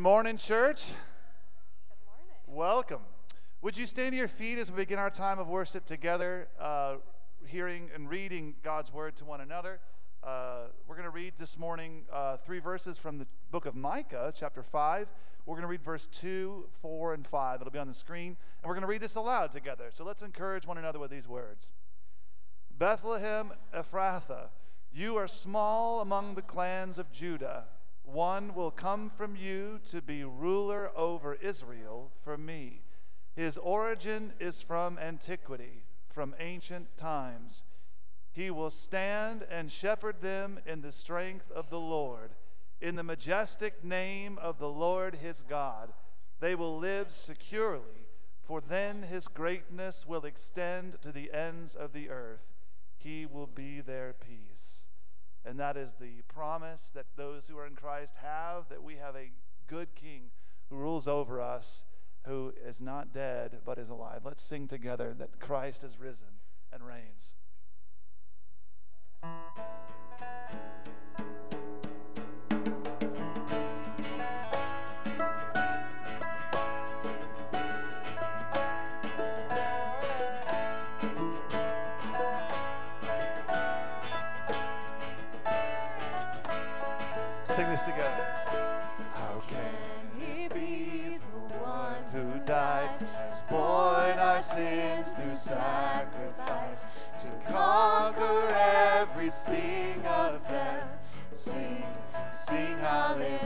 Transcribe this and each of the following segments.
Good morning, church. Good morning. Welcome. Would you stand to your feet as we begin our time of worship together, uh, hearing and reading God's word to one another? Uh, we're going to read this morning uh, three verses from the book of Micah, chapter 5. We're going to read verse 2, 4, and 5. It'll be on the screen. And we're going to read this aloud together. So let's encourage one another with these words Bethlehem Ephrathah, you are small among the clans of Judah. One will come from you to be ruler over Israel for me. His origin is from antiquity, from ancient times. He will stand and shepherd them in the strength of the Lord, in the majestic name of the Lord his God. They will live securely, for then his greatness will extend to the ends of the earth. He will be their peace. And that is the promise that those who are in Christ have that we have a good king who rules over us, who is not dead but is alive. Let's sing together that Christ is risen and reigns. Sins through sacrifice to conquer every sting of death. Sing, sing hallelujah.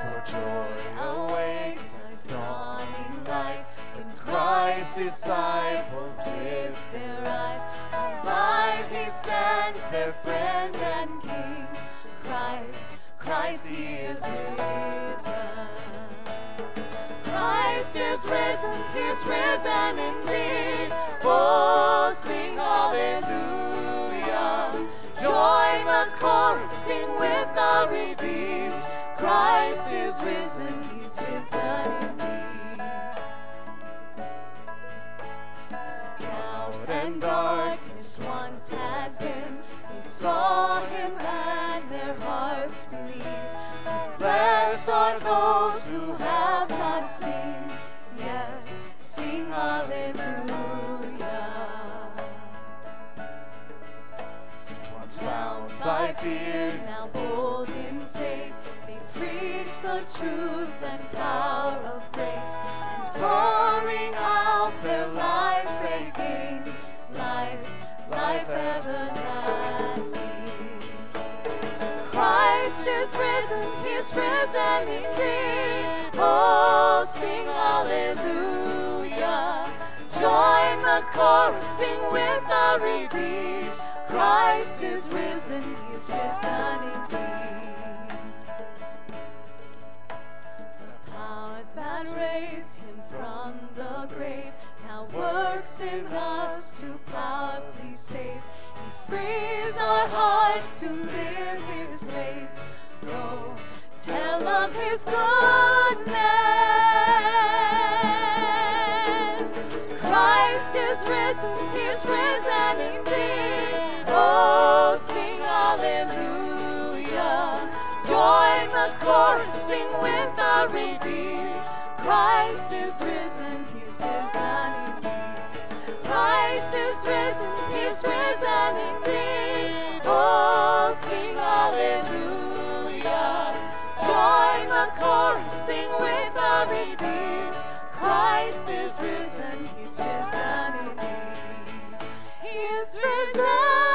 For joy awakes as dawning light when Christ's disciples lift their eyes. Alive he stands, their friend and king. Christ, Christ, he is risen. Is risen, He's risen indeed. Oh, sing hallelujah. Join the chorus, sing with the redeemed. Christ is risen, He's risen indeed. Doubt and darkness once has been, they saw Him and their hearts believed. Blessed are those who have not seen, hallelujah. Once bound by fear, now bold in faith, they preach the truth and power of grace, and pouring out their lives they gained life, life everlasting. Christ is risen, He's risen indeed. Oh, sing hallelujah. Join the chorus, sing with the redeemed. Christ is risen, He's risen indeed. The power that raised Him from the grave now works in us to powerfully save. He frees our hearts to live His grace. Go tell of His goodness. Hallelujah. Join the chorus, sing with the redeemed. Christ is risen, He's risen indeed. Christ is risen, He's risen indeed. Oh, sing hallelujah. Join the chorus, sing with the redeemed. Christ is risen, He's risen indeed. He is risen,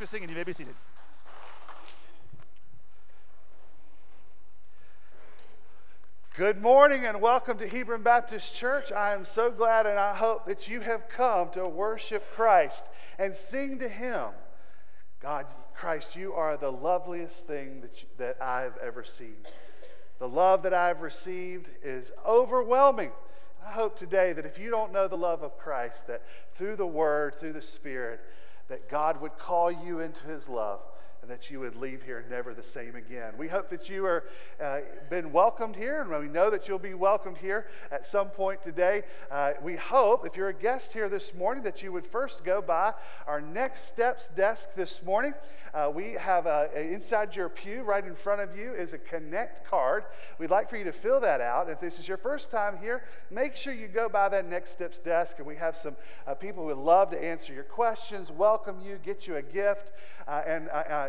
for singing. You may be seated. Good morning and welcome to Hebron Baptist Church. I am so glad and I hope that you have come to worship Christ and sing to Him. God, Christ, you are the loveliest thing that, you, that I've ever seen. The love that I've received is overwhelming. I hope today that if you don't know the love of Christ, that through the Word, through the Spirit, that God would call you into His love that you would leave here never the same again. We hope that you are uh, been welcomed here, and we know that you'll be welcomed here at some point today. Uh, we hope, if you're a guest here this morning, that you would first go by our Next Steps desk this morning. Uh, we have a, a, inside your pew, right in front of you, is a Connect card. We'd like for you to fill that out. If this is your first time here, make sure you go by that Next Steps desk, and we have some uh, people who would love to answer your questions, welcome you, get you a gift, uh, and uh, uh,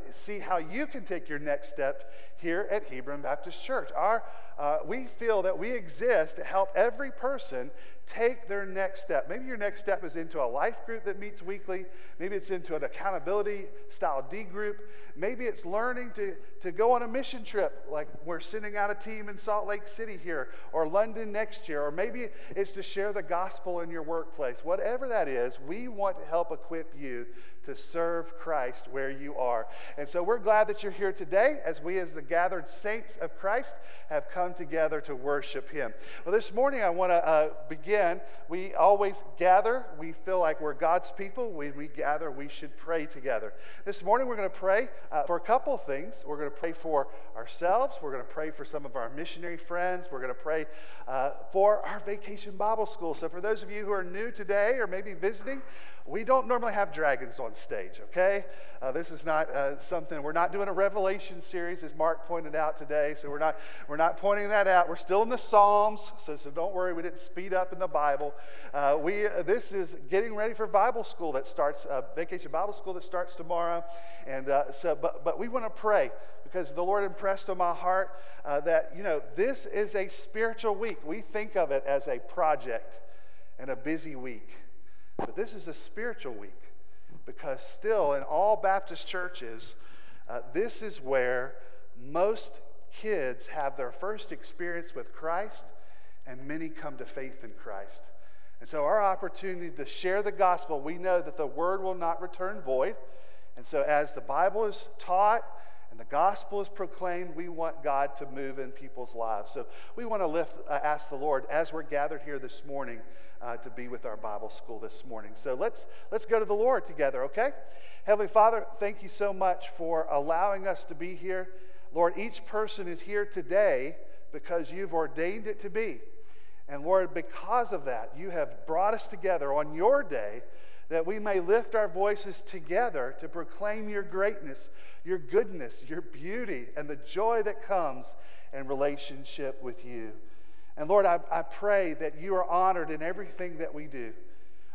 see how you can take your next step here at Hebron Baptist Church. Our, uh, we feel that we exist to help every person take their next step. Maybe your next step is into a life group that meets weekly. Maybe it's into an accountability style D group. Maybe it's learning to, to go on a mission trip, like we're sending out a team in Salt Lake City here or London next year. Or maybe it's to share the gospel in your workplace. Whatever that is, we want to help equip you to serve Christ where you are. And so we're glad that you're here today as we, as the gathered saints of Christ, have come together to worship Him. Well, this morning I want to uh, begin. We always gather. We feel like we're God's people. When we gather, we should pray together. This morning we're going to pray uh, for a couple things. We're going to pray for ourselves. We're going to pray for some of our missionary friends. We're going to pray uh, for our vacation Bible school. So for those of you who are new today or maybe visiting, we don't normally have dragons on stage, okay? Uh, this is not uh, something, we're not doing a Revelation series, as Mark pointed out today, so we're not, we're not pointing that out. We're still in the Psalms, so, so don't worry, we didn't speed up in the Bible. Uh, we, uh, this is getting ready for Bible school that starts, uh, Vacation Bible School that starts tomorrow. And uh, so, but, but we want to pray because the Lord impressed on my heart that, you know, this is a spiritual week. We think of it as a project and a busy week. But this is a spiritual week because, still, in all Baptist churches, uh, this is where most kids have their first experience with Christ, and many come to faith in Christ. And so, our opportunity to share the gospel, we know that the word will not return void. And so, as the Bible is taught, the gospel is proclaimed, we want God to move in people's lives. So we want to lift, uh, ask the Lord as we're gathered here this morning uh, to be with our Bible school this morning. So let's let's go to the Lord together, okay? Heavenly Father, thank you so much for allowing us to be here. Lord, each person is here today because you've ordained it to be. And Lord, because of that, you have brought us together on your day that we may lift our voices together to proclaim your greatness, your goodness, your beauty, and the joy that comes in relationship with you. And Lord, I, I pray that you are honored in everything that we do.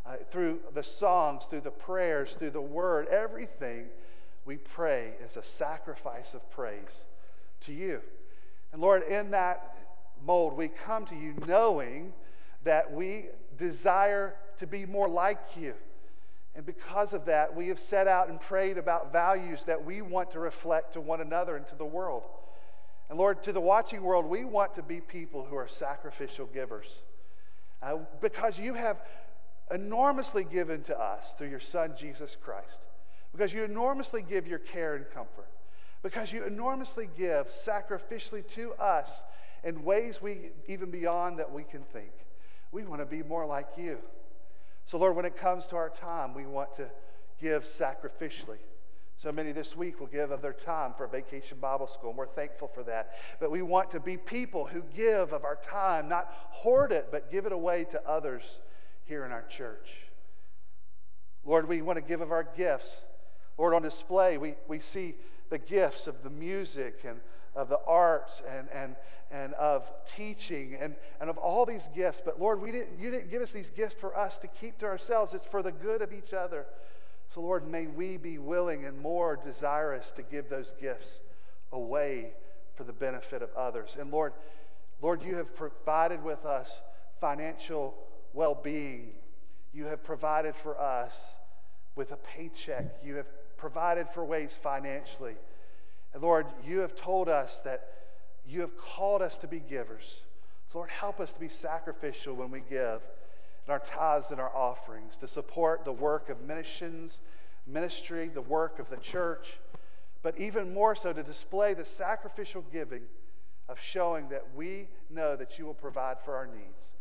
Uh, through the songs, through the prayers, through the word, everything we pray is a sacrifice of praise to you. And Lord, in that mold, we come to you knowing that we desire to be more like you. And because of that, we have set out and prayed about values that we want to reflect to one another and to the world. And Lord, to the watching world, we want to be people who are sacrificial givers. Uh, because you have enormously given to us through your Son, Jesus Christ. Because you enormously give your care and comfort. Because you enormously give sacrificially to us in ways we even beyond that we can think. We want to be more like you. So, Lord, when it comes to our time, we want to give sacrificially. So many this week will give of their time for Vacation Bible School, and we're thankful for that. But we want to be people who give of our time, not hoard it, but give it away to others here in our church. Lord, we want to give of our gifts. Lord, on display, we, we see the gifts of the music and of the arts and, and, and of teaching and, and of all these gifts. But Lord, we didn't, you didn't give us these gifts for us to keep to ourselves, it's for the good of each other. So, Lord, may we be willing and more desirous to give those gifts away for the benefit of others. And Lord, Lord, you have provided with us financial well being. You have provided for us with a paycheck. You have provided for ways financially. And Lord, you have told us that you have called us to be givers. So, Lord, help us to be sacrificial when we give in our tithes and our offerings to support the work of missions, ministry, the work of the church, but even more so to display the sacrificial giving of showing that we know that you will provide for our needs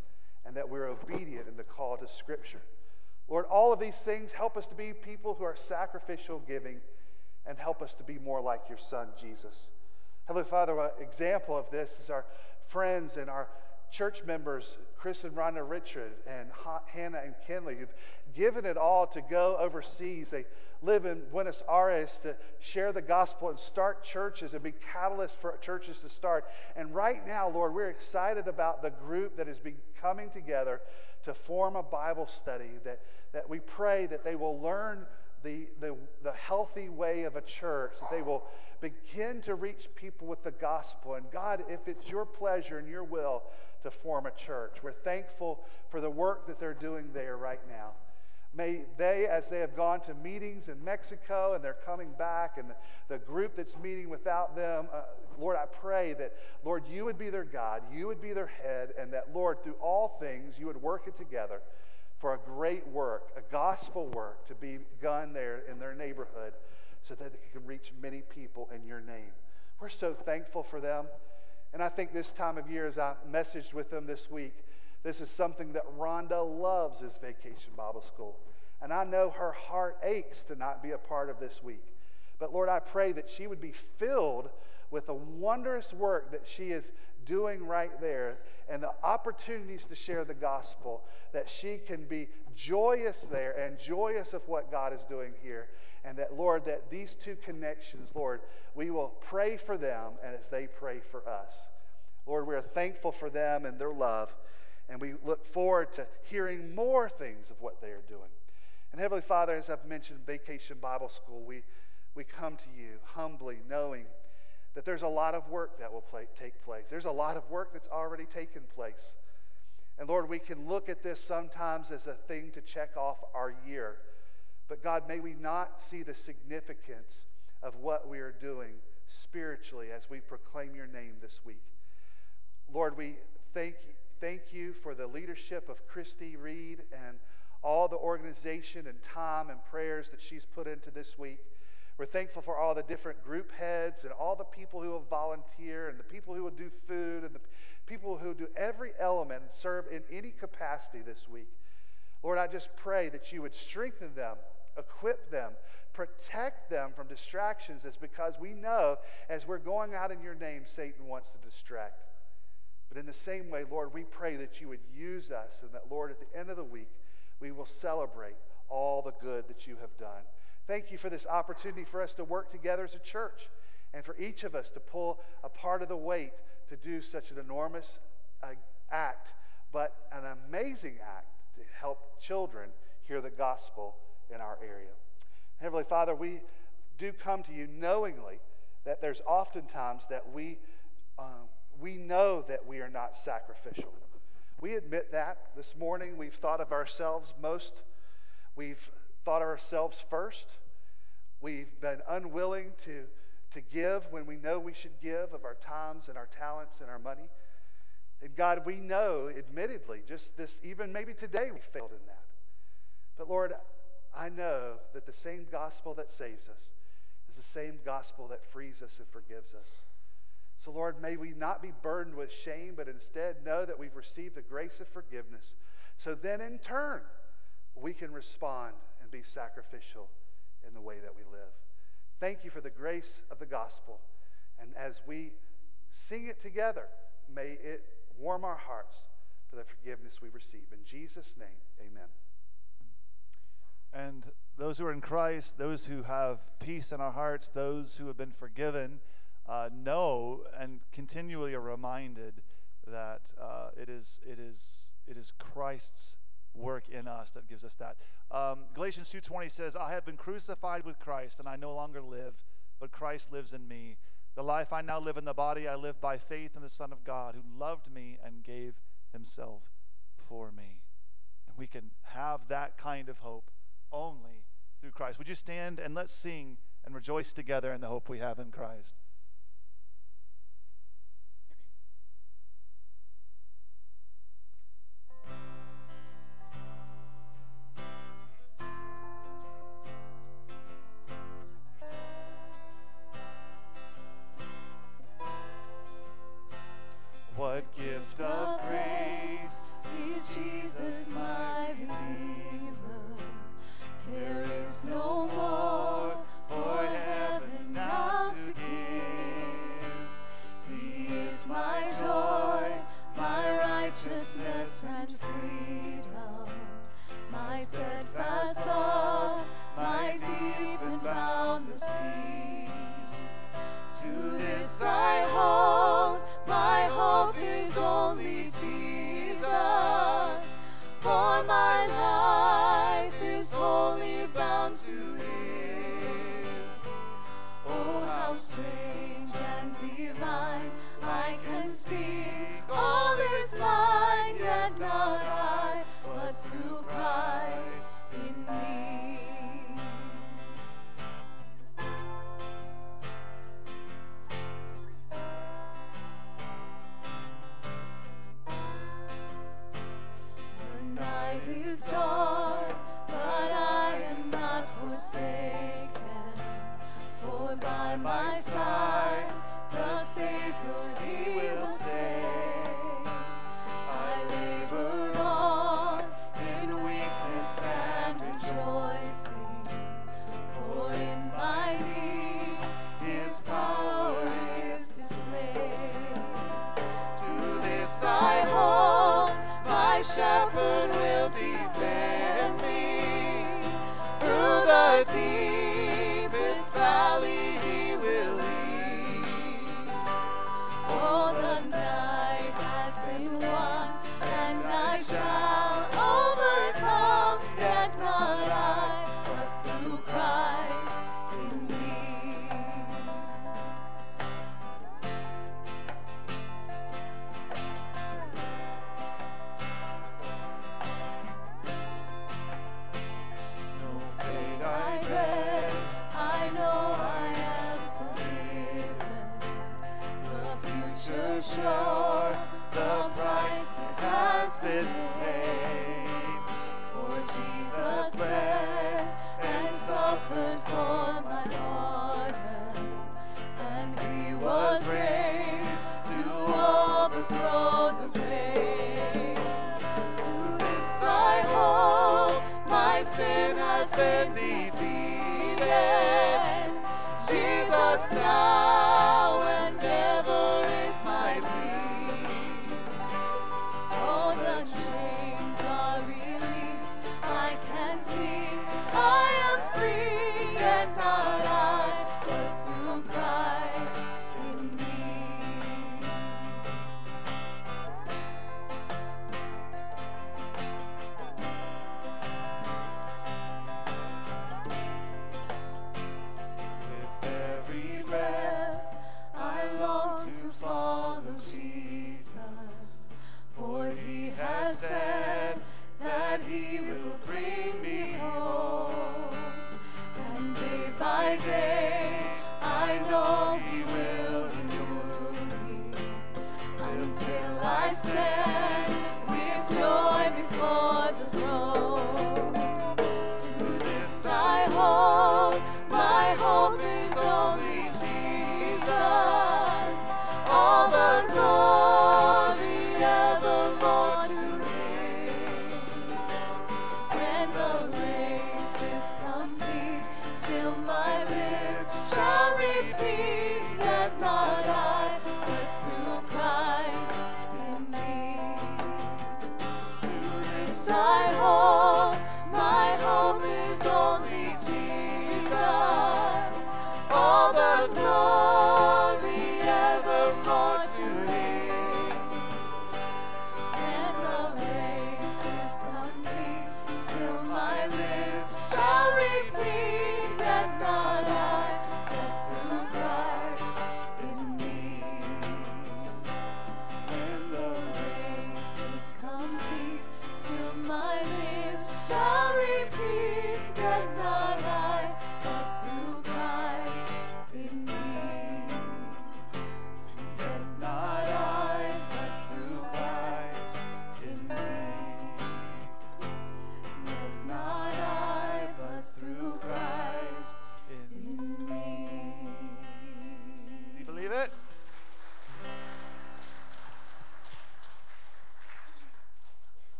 and that we're obedient in the call to Scripture. Lord, all of these things help us to be people who are sacrificial giving and help us to be more like your Son, Jesus. Heavenly Father, an example of this is our friends and our church members, Chris and Rhonda Richard and Hannah and Kenley, who've given it all to go overseas. They live in Buenos Aires to share the gospel and start churches and be catalysts for churches to start. And right now, Lord, we're excited about the group that been coming together to form a Bible study that, that we pray that they will learn the, the, the healthy way of a church, that they will begin to reach people with the gospel. And God, if it's your pleasure and your will to form a church, we're thankful for the work that they're doing there right now. May they, as they have gone to meetings in Mexico and they're coming back, and the, the group that's meeting without them, uh, Lord, I pray that, Lord, you would be their God, you would be their head, and that, Lord, through all things, you would work it together for a great work, a gospel work to be begun there in their neighborhood so that they can reach many people in your name. We're so thankful for them. And I think this time of year, as I messaged with them this week, this is something that Rhonda loves is Vacation Bible School. And I know her heart aches to not be a part of this week. But Lord, I pray that she would be filled with the wondrous work that she is doing right there and the opportunities to share the gospel, that she can be joyous there and joyous of what God is doing here. And that, Lord, that these two connections, Lord, we will pray for them and as they pray for us. Lord, we are thankful for them and their love. And we look forward to hearing more things of what they are doing. And Heavenly Father, as I've mentioned, Vacation Bible School, we, we come to you humbly, knowing that there's a lot of work that will play, take place. There's a lot of work that's already taken place. And Lord, we can look at this sometimes as a thing to check off our year. But God, may we not see the significance of what we are doing spiritually as we proclaim your name this week. Lord, we thank thank you for the leadership of Christy Reed and all the organization and time and prayers that she's put into this week. We're thankful for all the different group heads and all the people who will volunteer and the people who will do food and the people who do every element and serve in any capacity this week. Lord, I just pray that you would strengthen them, equip them, protect them from distractions. Is because we know as we're going out in your name, Satan wants to distract. But in the same way, Lord, we pray that you would use us and that, Lord, at the end of the week, we will celebrate all the good that you have done. Thank you for this opportunity for us to work together as a church and for each of us to pull a part of the weight to do such an enormous uh, act, but an amazing act to help children hear the gospel in our area. Heavenly Father, we do come to you knowingly that there's oftentimes that we um, we know that we are not sacrificial. We admit that this morning. We've thought of ourselves most, we've thought of ourselves first. We've been unwilling to, to give when we know we should give of our times and our talents and our money. And God, we know, admittedly, just this, even maybe today we failed in that. But Lord, I know that the same gospel that saves us is the same gospel that frees us and forgives us. So, Lord, may we not be burdened with shame, but instead know that we've received the grace of forgiveness. So then, in turn, we can respond be sacrificial in the way that we live. Thank you for the grace of the gospel. And as we sing it together, may it warm our hearts for the forgiveness we receive. In Jesus' name, amen. And those who are in Christ, those who have peace in our hearts, those who have been forgiven, uh, know and continually are reminded that uh, it is it is it is Christ's work in us that gives us that. Um, Galatians 2:20 says, "I have been crucified with Christ, and I no longer live, but Christ lives in me. The life I now live in the body, I live by faith in the Son of God, who loved me and gave Himself for me." And we can have that kind of hope only through Christ. Would you stand and let's sing and rejoice together in the hope we have in Christ? What gift of praise?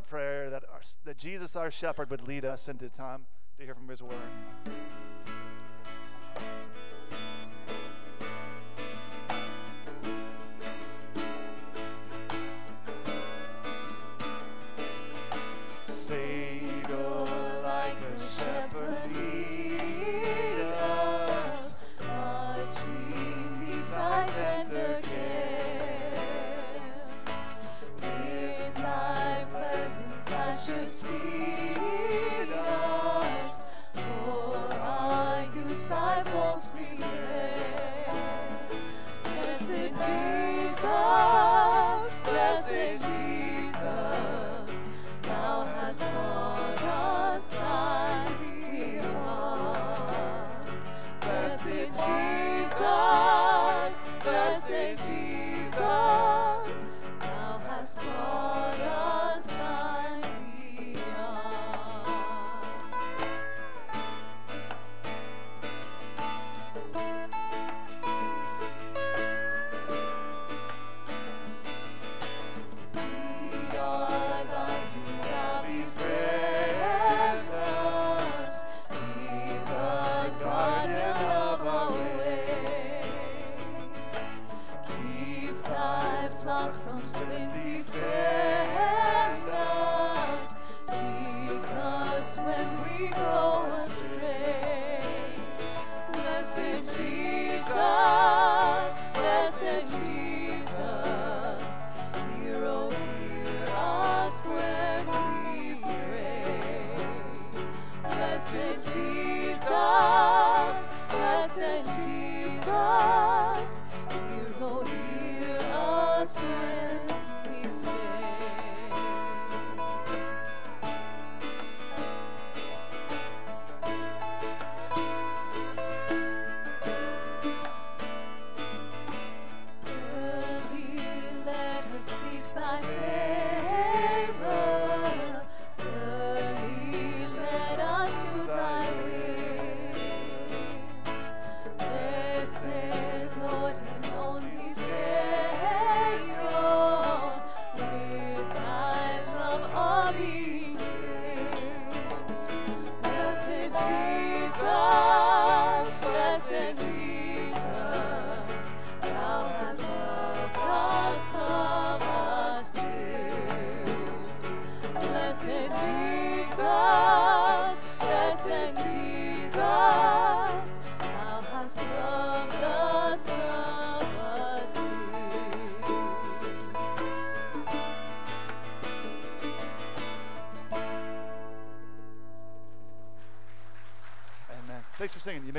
Prayer that, our, that Jesus, our shepherd, would lead us into time to hear from his word.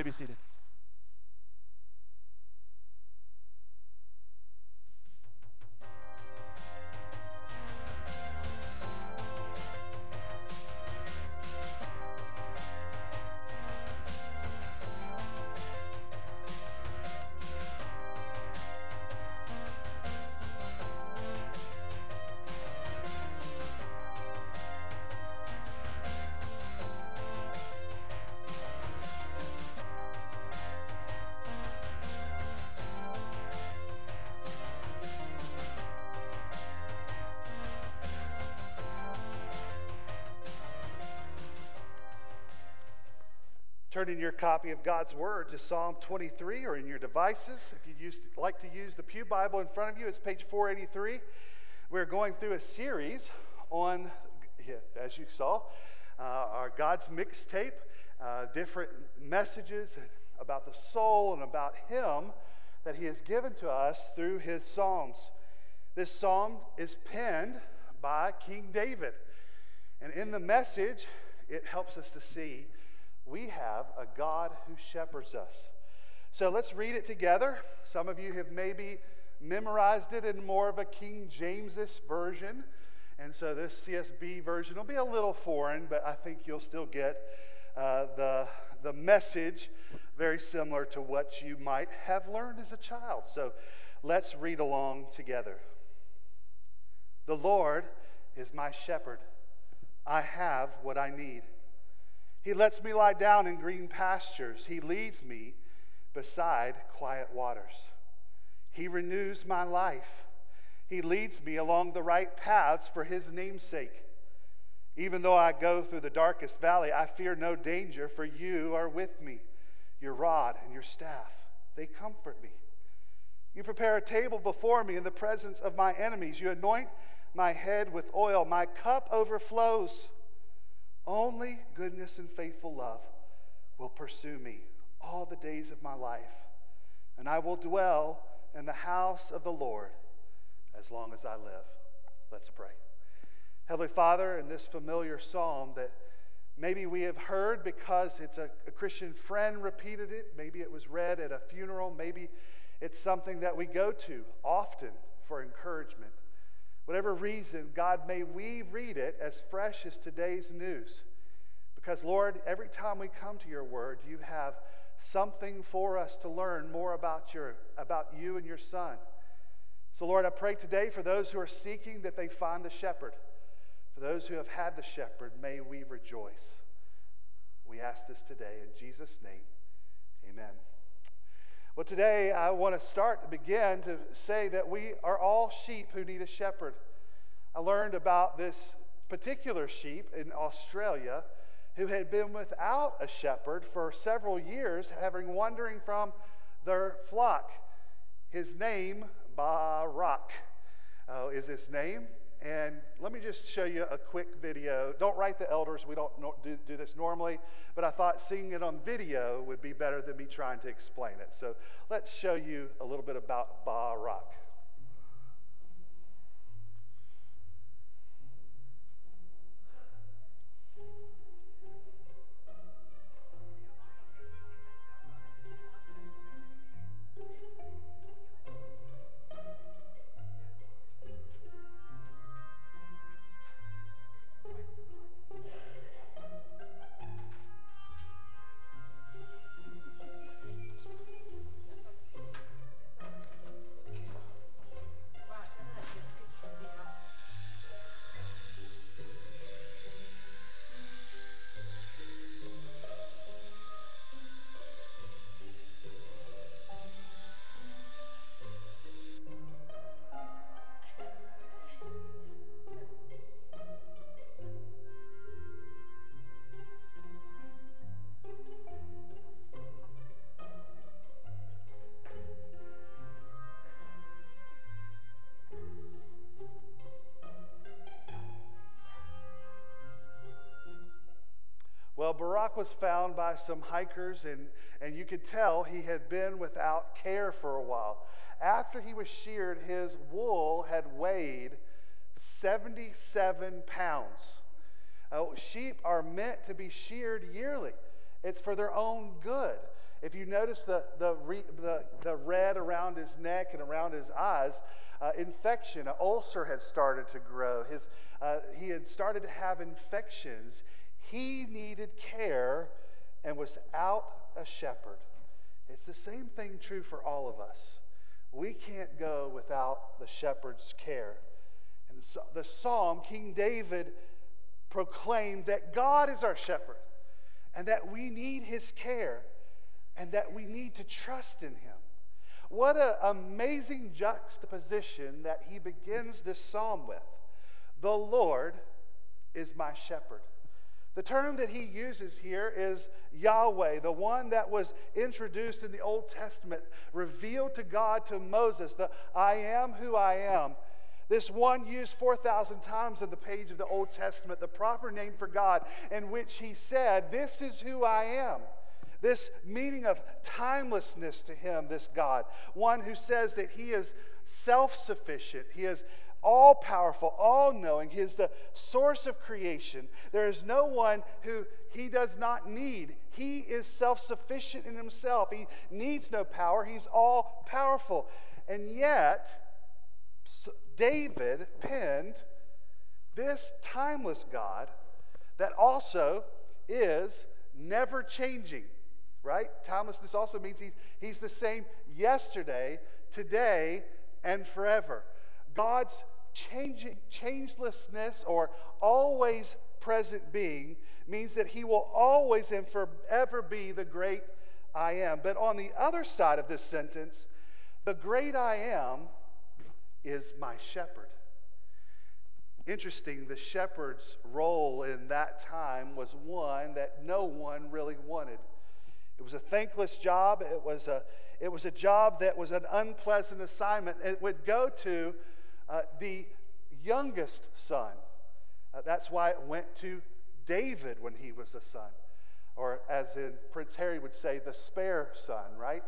Be seated. Turn in your copy of God's Word to Psalm 23 or in your devices. If you'd like to use the Pew Bible in front of you, it's page 483. We're going through a series on, as you saw, uh, our God's mixtape, uh, different messages about the soul and about Him that He has given to us through His Psalms. This psalm is penned by King David. And in the message, it helps us to see we have a God who shepherds us. So let's read it together. Some of you have maybe memorized it in more of a King Jamesish version. And so this CSB version will be a little foreign, but I think you'll still get uh, the, the message very similar to what you might have learned as a child. So let's read along together. The Lord is my shepherd. I have what I need. He lets me lie down in green pastures. He leads me beside quiet waters. He renews my life. He leads me along the right paths for his name's sake. Even though I go through the darkest valley, I fear no danger, for you are with me. Your rod and your staff, they comfort me. You prepare a table before me in the presence of my enemies. You anoint my head with oil. My cup overflows. Only goodness and faithful love will pursue me all the days of my life, and I will dwell in the house of the Lord as long as I live. Let's pray. Heavenly Father, in this familiar psalm that maybe we have heard because it's a, a, Christian friend repeated it, maybe it was read at a funeral, maybe it's something that we go to often for encouragement. Whatever reason, God, may we read it as fresh as today's news. Because, Lord, every time we come to your word, you have something for us to learn more about, your, about you and your son. So, Lord, I pray today for those who are seeking that they find the shepherd. For those who have had the shepherd, may we rejoice. We ask this today in Jesus' name. Amen. Well, today I want to start to begin to say that we are all sheep who need a shepherd. I learned about this particular sheep in Australia who had been without a shepherd for several years, having wandering from their flock. His name, Baarack, uh, is his name. And let me just show you a quick video. Don't write the elders, we don't do, do this normally, but I thought seeing it on video would be better than me trying to explain it. So let's show you a little bit about Baarack. Baarack was found by some hikers, and, and you could tell he had been without care for a while. After he was sheared, his wool had weighed 77 pounds. Uh, sheep are meant to be sheared yearly, it's for their own good. If you notice the, the, re, the, the red around his neck and around his eyes, uh, infection, an ulcer had started to grow. His, uh, he had started to have infections. He needed care and was out a shepherd. It's the same thing true for all of us. We can't go without the shepherd's care. And the psalm, King David proclaimed that God is our shepherd and that we need his care and that we need to trust in him. What an amazing juxtaposition that he begins this psalm with. The Lord is my shepherd. The term that he uses here is Yahweh, the one that was introduced in the Old Testament, revealed to God to Moses, the I am who I am. This one used 4,000 times in the page of the Old Testament, the proper name for God, in which he said, This is who I am. This meaning of timelessness to him, this God. One who says that he is self sufficient, he is all powerful, all knowing. He is the source of creation. There is no one who he does not need. He is self sufficient in himself. He needs no power. He's all powerful. And yet, David penned this timeless God that also is never changing, right? Timelessness also means he's, he's the same yesterday, today, and forever. God's changing, changelessness or always present being means that he will always and forever be the great I am. But on the other side of this sentence, the great I am is my shepherd. Interesting, the shepherd's role in that time was one that no one really wanted. It was a thankless job. It was a, it was a job that was an unpleasant assignment. It would go to uh, the youngest son. Uh, that's why it went to David when he was a son. Or, as in Prince Harry would say, the spare son, right?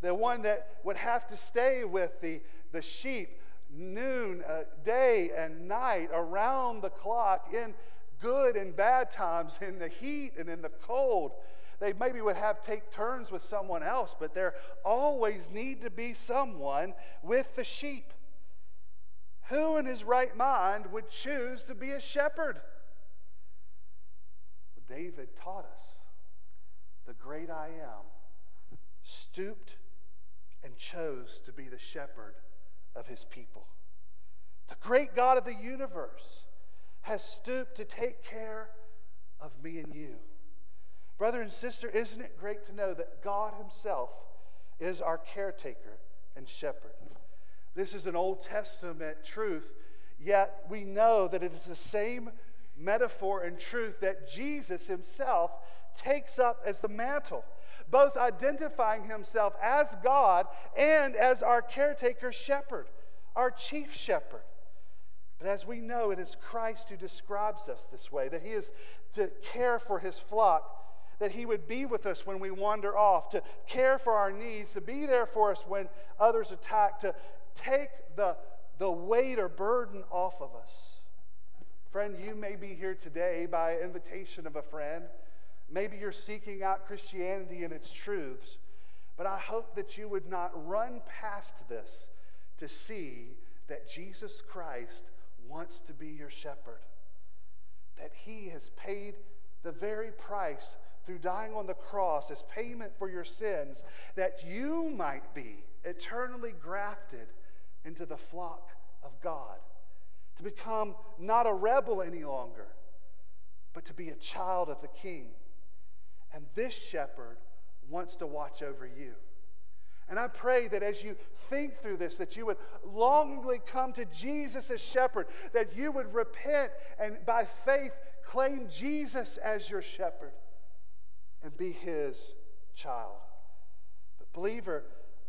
The one that would have to stay with the, the sheep noon, uh, day and night, around the clock, in good and bad times, in the heat and in the cold. They maybe would have take turns with someone else, but there always need to be someone with the sheep. Who in his right mind would choose to be a shepherd? Well, David taught us the great I am stooped and chose to be the shepherd of his people. The great God of the universe has stooped to take care of me and you. Brother and sister, isn't it great to know that God Himself is our caretaker and shepherd? This is an Old Testament truth, yet we know that it is the same metaphor and truth that Jesus Himself takes up as the mantle, both identifying Himself as God and as our caretaker shepherd, our chief shepherd. But as we know, it is Christ who describes us this way that He is to care for His flock that He would be with us when we wander off, to care for our needs, to be there for us when others attack, to take the, the weight or burden off of us. Friend, you may be here today by invitation of a friend. Maybe you're seeking out Christianity and its truths, but I hope that you would not run past this to see that Jesus Christ wants to be your shepherd, that He has paid the very price through dying on the cross as payment for your sins, that you might be eternally grafted into the flock of God, to become not a rebel any longer, but to be a child of the King. And this shepherd wants to watch over you. And I pray that as you think through this, that you would longingly come to Jesus as shepherd, that you would repent and by faith claim Jesus as your shepherd and be his child. But, believer,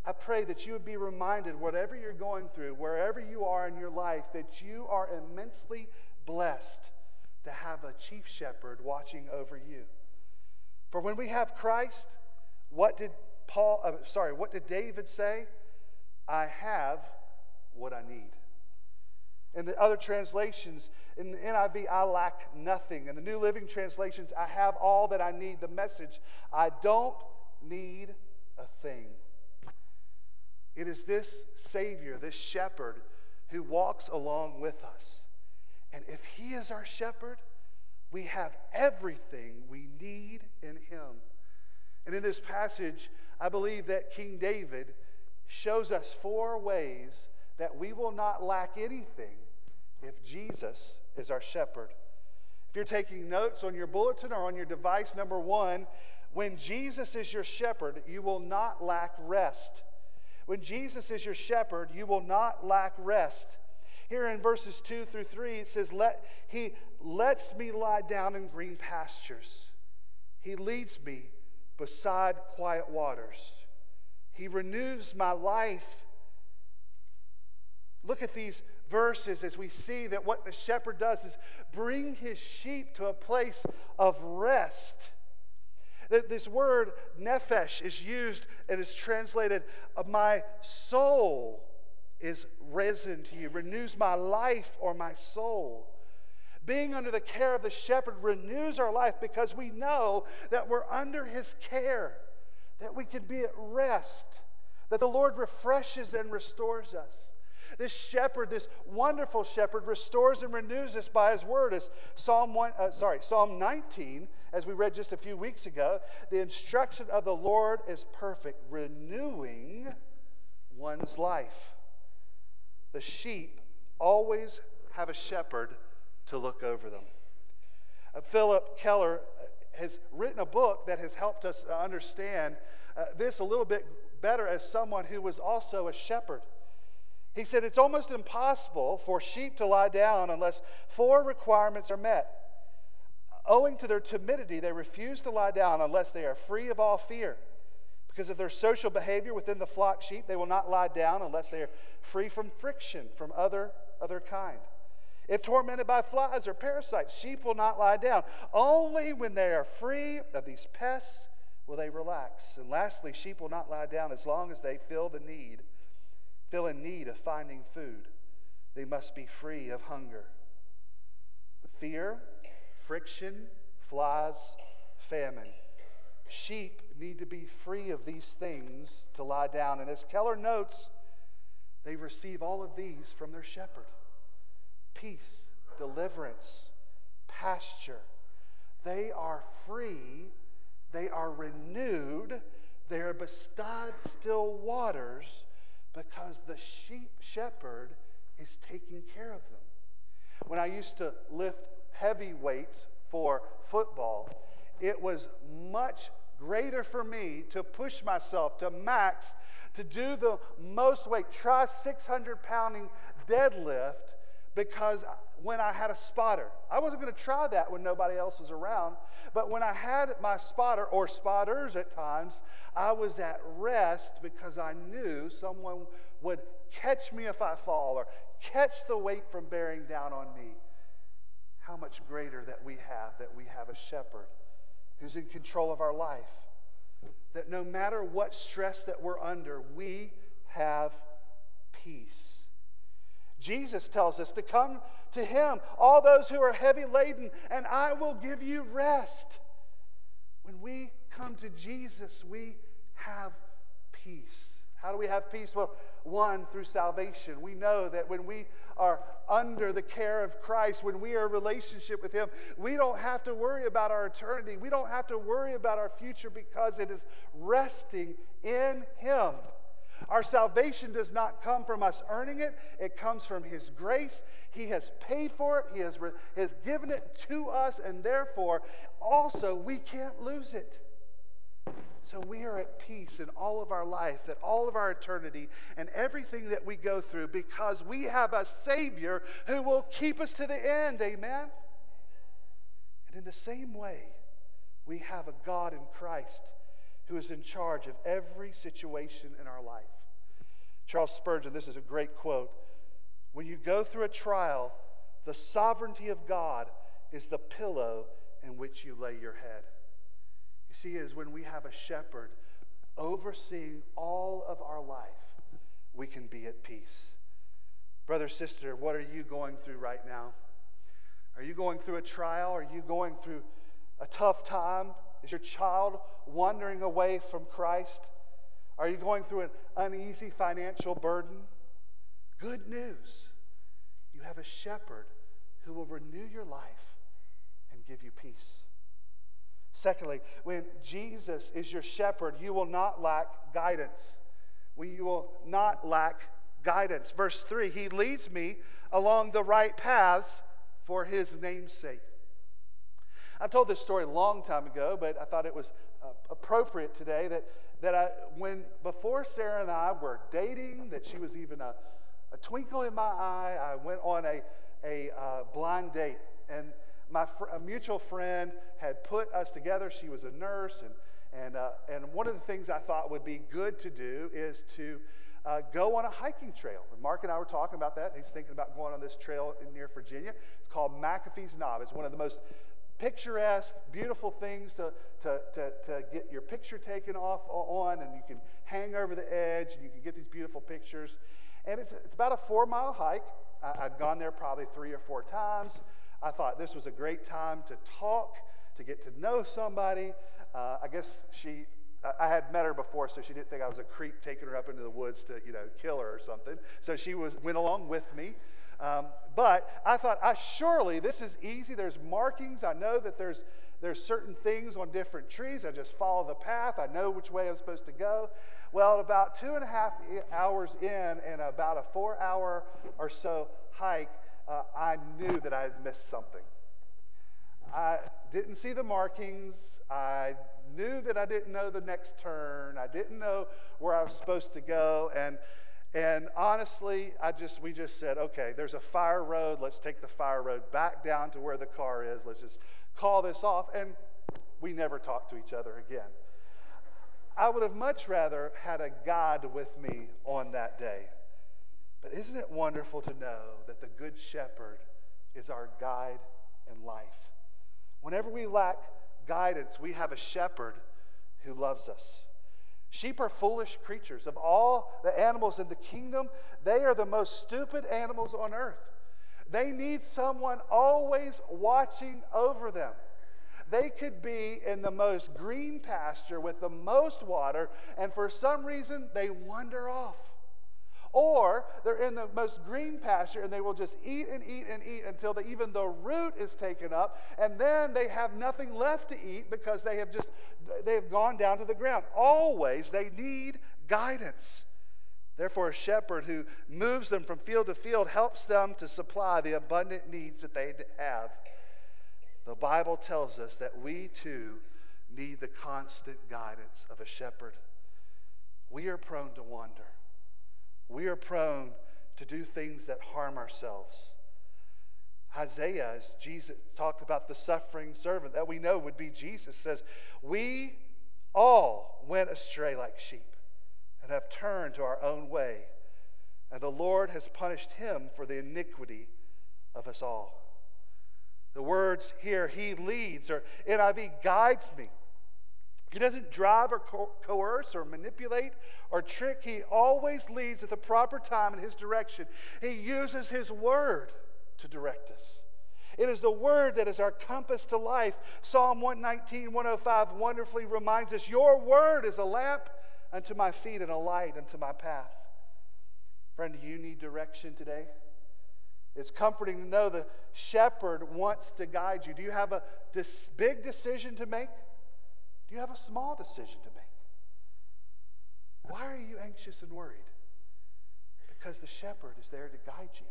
I pray that you would be reminded, whatever you're going through, wherever you are in your life, that you are immensely blessed to have a chief shepherd watching over you. For when we have Christ, what did Paul, uh, sorry, what did David say? I have what I need. In the other translations, in the NIV, I lack nothing. In the New Living Translations, I have all that I need. The message, I don't need a thing. It is this Savior, this shepherd, who walks along with us. And if He is our shepherd, we have everything we need in Him. And in this passage, I believe that King David shows us four ways that we will not lack anything if Jesus is our shepherd. If you're taking notes on your bulletin or on your device, number one, when Jesus is your shepherd, you will not lack rest. When Jesus is your shepherd, you will not lack rest. Here in verses 2 through 3, it says, Let, He lets me lie down in green pastures. He leads me beside quiet waters. He renews my life. Look at these verses as we see that what the shepherd does is bring his sheep to a place of rest. This word nephesh is used and is translated, uh, My soul is risen to you, renews my life or my soul. Being under the care of the shepherd renews our life because we know that we're under his care, that we can be at rest, that the Lord refreshes and restores us. This shepherd, this wonderful shepherd, restores and renews us by his word. As Psalm one, uh, sorry, Psalm 19, as we read just a few weeks ago, the instruction of the Lord is perfect, renewing one's life. The sheep always have a shepherd to look over them. Uh, Phillip Keller uh, has written a book that has helped us understand uh, this a little bit better as someone who was also a shepherd. He said it's almost impossible for sheep to lie down unless four requirements are met. Owing to their timidity, they refuse to lie down unless they are free of all fear. Because of their social behavior within the flock sheep, they will not lie down unless they are free from friction from other, other kind. If tormented by flies or parasites, sheep will not lie down. Only when they are free of these pests will they relax. And lastly, sheep will not lie down as long as they feel the need feel in need of finding food, they must be free of hunger. Fear, friction, flies, famine. Sheep need to be free of these things to lie down. And as Keller notes, they receive all of these from their shepherd peace, deliverance, pasture. They are free, they are renewed, they are beside still waters because the sheep shepherd is taking care of them. When I used to lift heavy weights for football, it was much greater for me to push myself to max, to do the most weight, try 600 pounding deadlift because when I had a spotter, I wasn't going to try that when nobody else was around. But when I had my spotter or spotters at times, I was at rest because I knew someone would catch me if I fall or catch the weight from bearing down on me. How much greater that we have, that we have a shepherd who's in control of our life. That no matter what stress that we're under, we have peace. Jesus tells us to come to him, all those who are heavy laden, and I will give you rest. When we come to Jesus, we have peace. How do we have peace? Well, one, through salvation. We know that when we are under the care of Christ, when we are in relationship with Him, we don't have to worry about our eternity. We don't have to worry about our future because it is resting in Him. Our salvation does not come from us earning it, it comes from His grace. He has paid for it, He has, re- has given it to us, and therefore, also, we can't lose it. So we are at peace in all of our life, that all of our eternity, and everything that we go through because we have a Savior who will keep us to the end. Amen? And in the same way, we have a God in Christ who is in charge of every situation in our life. Charles Spurgeon, this is a great quote. When you go through a trial, the sovereignty of God is the pillow in which you lay your head. You see, is when we have a shepherd overseeing all of our life, we can be at peace. Brother, sister, what are you going through right now? Are you going through a trial? Are you going through a tough time? Is your child wandering away from Christ? Are you going through an uneasy financial burden? Good news. You have a shepherd who will renew your life and give you peace. Secondly, when Jesus is your shepherd, you will not lack guidance. We you will not lack guidance. Verse 3 He leads me along the right paths for His name's sake. I've told this story a long time ago, but I thought it was uh, appropriate today that, that I, when before Sarah and I were dating, that she was even a, a twinkle in my eye, I went on a, a uh, blind date. And my fr- a mutual friend had put us together. She was a nurse, and, and, uh, and one of the things I thought would be good to do is to uh, go on a hiking trail. And Mark and I were talking about that. He's thinking about going on this trail near Virginia. It's called McAfee's Knob. It's one of the most picturesque, beautiful things to, to, to, to get your picture taken off on, and you can hang over the edge, and you can get these beautiful pictures. And it's, it's about a four mile hike. I, I'd gone there probably three or four times. I thought this was a great time to talk, to get to know somebody. Uh, I guess she, I had met her before, so she didn't think I was a creep taking her up into the woods to, you know, kill her or something. So she was, went along with me. Um, but I thought, I surely this is easy. There's markings. I know that there's there's certain things on different trees. I just follow the path. I know which way I'm supposed to go. Well, about two and a half hours in, and about a four hour or so hike, uh, I knew that I had missed something. I didn't see the markings. I knew that I didn't know the next turn. I didn't know where I was supposed to go. And, And honestly, I just we just said, okay, there's a fire road. Let's take the fire road back down to where the car is. Let's just call this off. And we never talked to each other again. I would have much rather had a God with me on that day. But isn't it wonderful to know that the Good Shepherd is our guide in life? Whenever we lack guidance, we have a shepherd who loves us. Sheep are foolish creatures. Of all the animals in the kingdom, they are the most stupid animals on earth. They need someone always watching over them. They could be in the most green pasture with the most water, and for some reason, they wander off. Or they're in the most green pasture and they will just eat and eat and eat until the, even the root is taken up, and then they have nothing left to eat because they have just they have gone down to the ground. Always they need guidance. Therefore, a shepherd who moves them from field to field helps them to supply the abundant needs that they have. The Bible tells us that we too need the constant guidance of a shepherd. We are prone to wander. We are prone to do things that harm ourselves. Isaiah, as Jesus talked about the suffering servant that we know would be Jesus, says, We all went astray like sheep and have turned to our own way, and the Lord has punished him for the iniquity of us all. The words here, He leads, or NIV, guides me. He doesn't drive or co- coerce or manipulate or trick. He always leads at the proper time in His direction. He uses His word to direct us. It is the word that is our compass to life. Psalm 119, 105 wonderfully reminds us Your word is a lamp unto my feet and a light unto my path. Friend, do you need direction today? It's comforting to know the shepherd wants to guide you. Do you have a dis- big decision to make? Do you have a small decision to make? Why are you anxious and worried? Because the shepherd is there to guide you.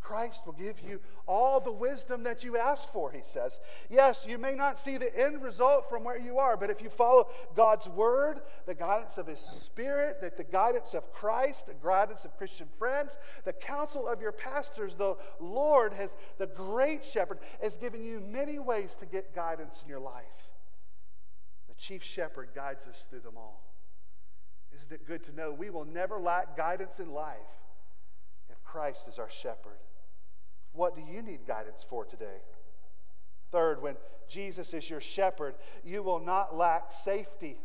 Christ will give you all the wisdom that you ask for, he says. Yes, you may not see the end result from where you are, but if you follow God's word, the guidance of his spirit, that the guidance of Christ, the guidance of Christian friends, the counsel of your pastors, the Lord has, the great shepherd, has given you many ways to get guidance in your life. Chief shepherd guides us through them all. Isn't it good to know we will never lack guidance in life if Christ is our shepherd? What do you need guidance for today? Third, when Jesus is your shepherd, you will not lack safety.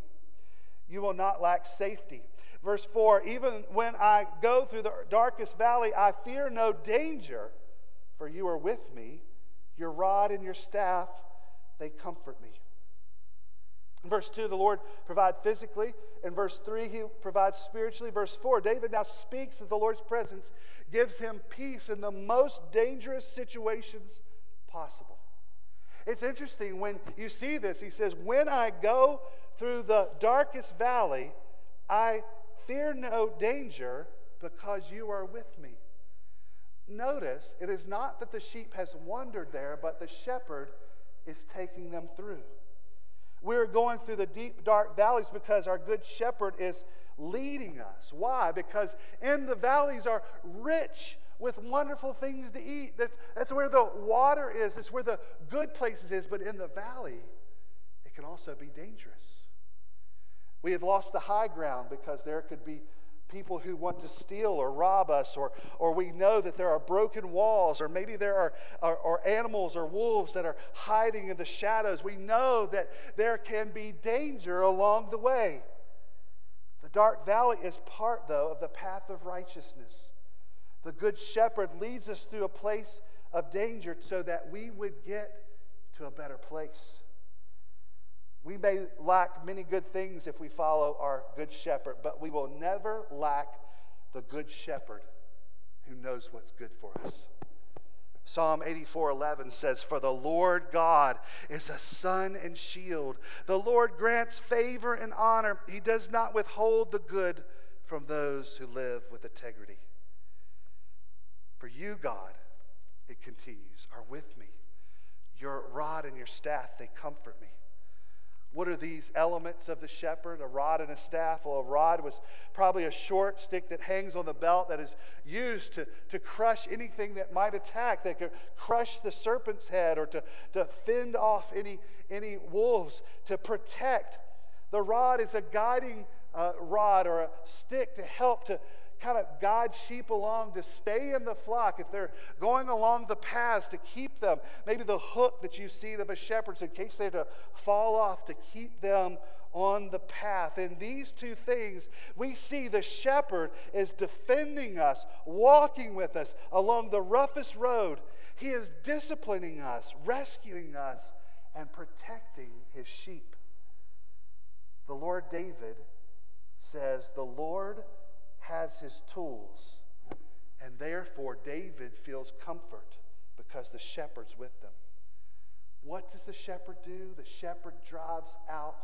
You will not lack safety. Verse 4 Even when I go through the darkest valley, I fear no danger, for you are with me. Your rod and your staff, they comfort me. In verse 2, the Lord provides physically. In verse 3, he provides spiritually. Verse 4, David now speaks that the Lord's presence gives him peace in the most dangerous situations possible. It's interesting when you see this. He says, When I go through the darkest valley, I fear no danger because you are with me. Notice, it is not that the sheep has wandered there, but the shepherd is taking them through. We're going through the deep, dark valleys because our good shepherd is leading us. Why? Because in the valleys are rich with wonderful things to eat. That's, that's where the water is, it's where the good places is. But in the valley, it can also be dangerous. We have lost the high ground because there could be people who want to steal or rob us, or, or we know that there are broken walls, or maybe there are, are, are, animals or wolves that are hiding in the shadows. We know that there can be danger along the way. The dark valley is part, though, of the path of righteousness. The Good Shepherd leads us through a place of danger so that we would get to a better place. We may lack many good things if we follow our good shepherd, but we will never lack the good shepherd who knows what's good for us. Psalm 84:11 says, "For the Lord God is a sun and shield. The Lord grants favor and honor. He does not withhold the good from those who live with integrity." For you, God, it continues, are with me. Your rod and your staff, they comfort me. What are these elements of the shepherd? A rod and a staff. Well, a rod was probably a short stick that hangs on the belt that is used to, to crush anything that might attack, that could crush the serpent's head or to, to fend off any, any wolves, to protect. The rod is a guiding uh, rod or a stick to help to kind of guide sheep along to stay in the flock. If they're going along the paths to keep them, maybe the hook that you see them as shepherd's in case they're to fall off to keep them on the path. In these two things, we see the shepherd is defending us, walking with us along the roughest road. He is disciplining us, rescuing us, and protecting his sheep. The Lord David says, The Lord has his tools, and therefore David feels comfort because the shepherd's with them. What does the shepherd do? The shepherd drives out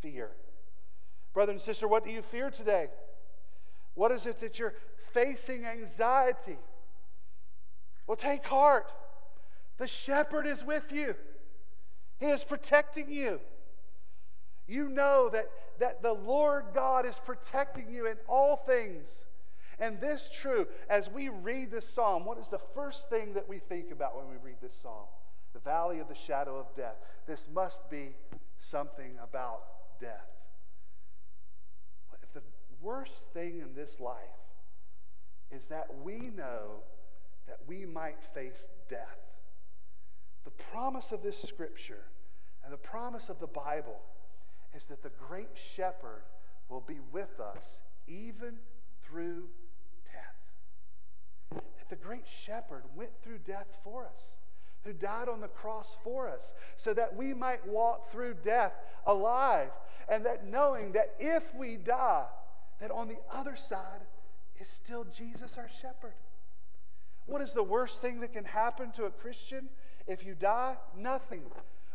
fear. Brother and sister, what do you fear today? What is it that you're facing anxiety? Well, take heart. The shepherd is with you, he is protecting you. You know that, that the Lord God is protecting you in all things. And this true, as we read this psalm, what is the first thing that we think about when we read this psalm? The valley of the shadow of death. This must be something about death. If the worst thing in this life is that we know that we might face death, the promise of this scripture and the promise of the Bible is that the great shepherd will be with us even through death. That the great shepherd went through death for us, who died on the cross for us, so that we might walk through death alive, and that knowing that if we die, that on the other side is still Jesus our shepherd. What is the worst thing that can happen to a Christian if you die? Nothing.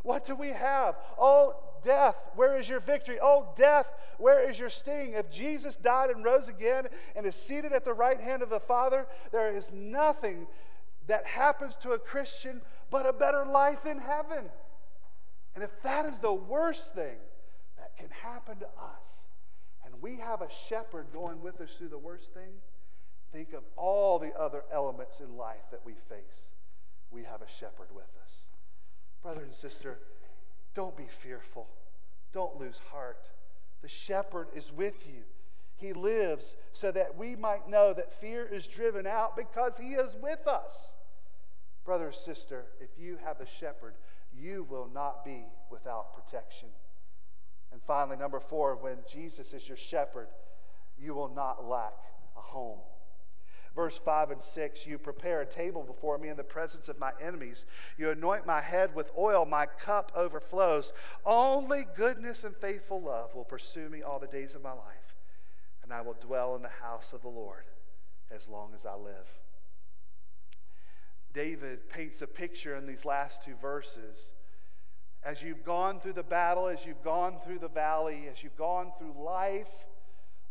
What do we have? Oh, death, where is your victory? Oh, death, where is your sting? If Jesus died and rose again and is seated at the right hand of the Father, there is nothing that happens to a Christian but a better life in heaven. And if that is the worst thing that can happen to us, and we have a shepherd going with us through the worst thing, think of all the other elements in life that we face. We have a shepherd with us. Brother and sister, don't be fearful. Don't lose heart. The shepherd is with you. He lives so that we might know that fear is driven out because he is with us. Brother or sister, if you have a shepherd, you will not be without protection. And finally, number four, when Jesus is your shepherd, you will not lack a home. Verse 5 and 6 You prepare a table before me in the presence of my enemies. You anoint my head with oil, my cup overflows. Only goodness and faithful love will pursue me all the days of my life, and I will dwell in the house of the Lord as long as I live. David paints a picture in these last two verses. As you've gone through the battle, as you've gone through the valley, as you've gone through life,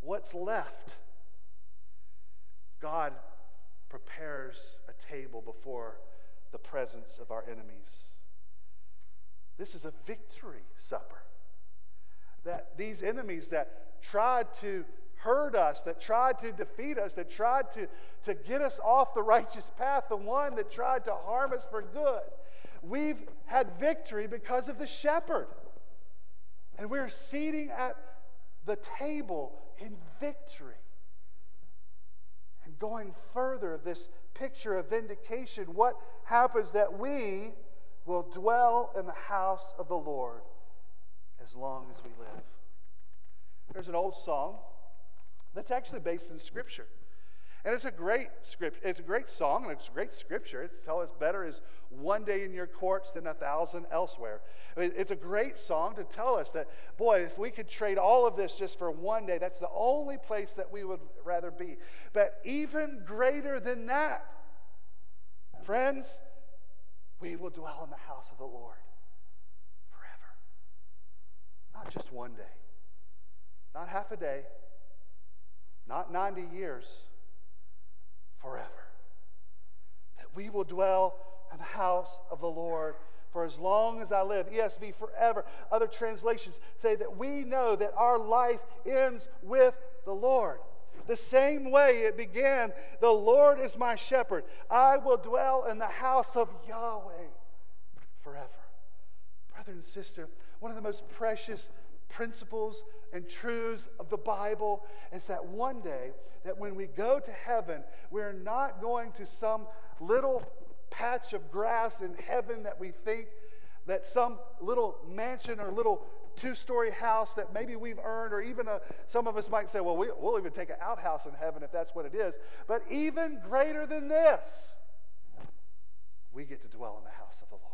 what's left? God prepares a table before the presence of our enemies. This is a victory supper. That these enemies that tried to hurt us, that tried to defeat us, that tried to, to get us off the righteous path, the one that tried to harm us for good, we've had victory because of the shepherd. And we're seating at the table in victory going further, this picture of vindication, what happens that we will dwell in the house of the Lord as long as we live. There's an old song that's actually based in Scripture. And it's a great script. It's a great song and it's a great scripture. It's tell us better is one day in your courts than a thousand elsewhere. It's a great song to tell us that, boy, if we could trade all of this just for one day, that's the only place that we would rather be. But even greater than that, friends, we will dwell in the house of the Lord forever. Not just one day, not half a day, not 90 years forever. That we will dwell in the house of the Lord for as long as I live. ESV, forever. Other translations say that we know that our life ends with the Lord. The same way it began the Lord is my shepherd. I will dwell in the house of Yahweh forever. Brother and sister, one of the most precious principles and truths of the Bible is that one day, that when we go to heaven, we're not going to some little patch of grass in heaven that we think that some little mansion or little two story house that maybe we've earned, or even a, some of us might say, well, we, will even take an outhouse in heaven if that's what it is. But even greater than this, we get to dwell in the house of the Lord.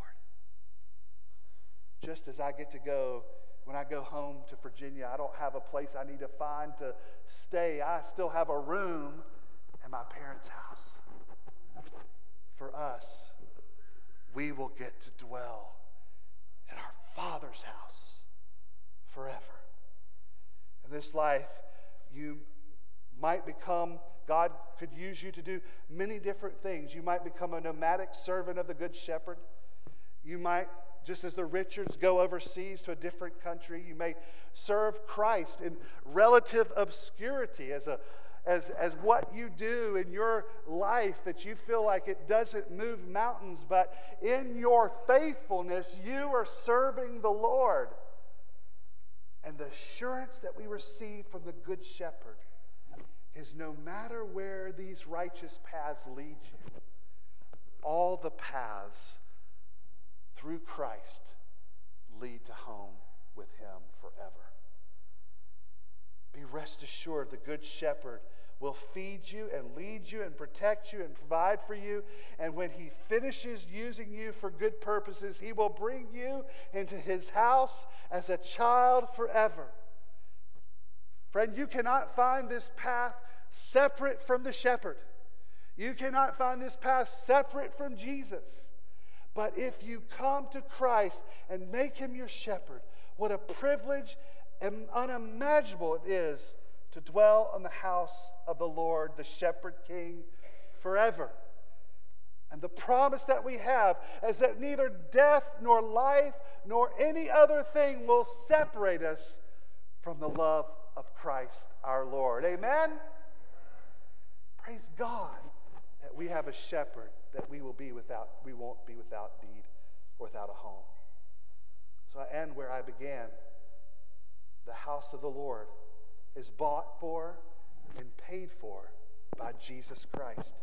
Just as I get to go when I go home to Virginia, I don't have a place I need to find to stay. I still have a room at my parents' house. For us, we will get to dwell in our Father's house forever. In this life, you might become, God could use you to do many different things. You might become a nomadic servant of the Good Shepherd. You might just as the Richards go overseas to a different country, you may serve Christ in relative obscurity as, a, as, as what you do in your life that you feel like it doesn't move mountains, but in your faithfulness, you are serving the Lord. And the assurance that we receive from the Good Shepherd is no matter where these righteous paths lead you, all the paths through Christ lead to home with Him forever. Be rest assured the Good Shepherd will feed you and lead you and protect you and provide for you. And when He finishes using you for good purposes, He will bring you into His house as a child forever. Friend, you cannot find this path separate from the shepherd. You cannot find this path separate from Jesus. But if you come to Christ and make him your shepherd, what a privilege and unimaginable it is to dwell in the house of the Lord, the shepherd king, forever. And the promise that we have is that neither death nor life nor any other thing will separate us from the love of Christ our Lord. Amen? Praise God that we have a shepherd that we will be without, we won't be without need or without a home. So I end where I began. The house of the Lord is bought for and paid for by Jesus Christ.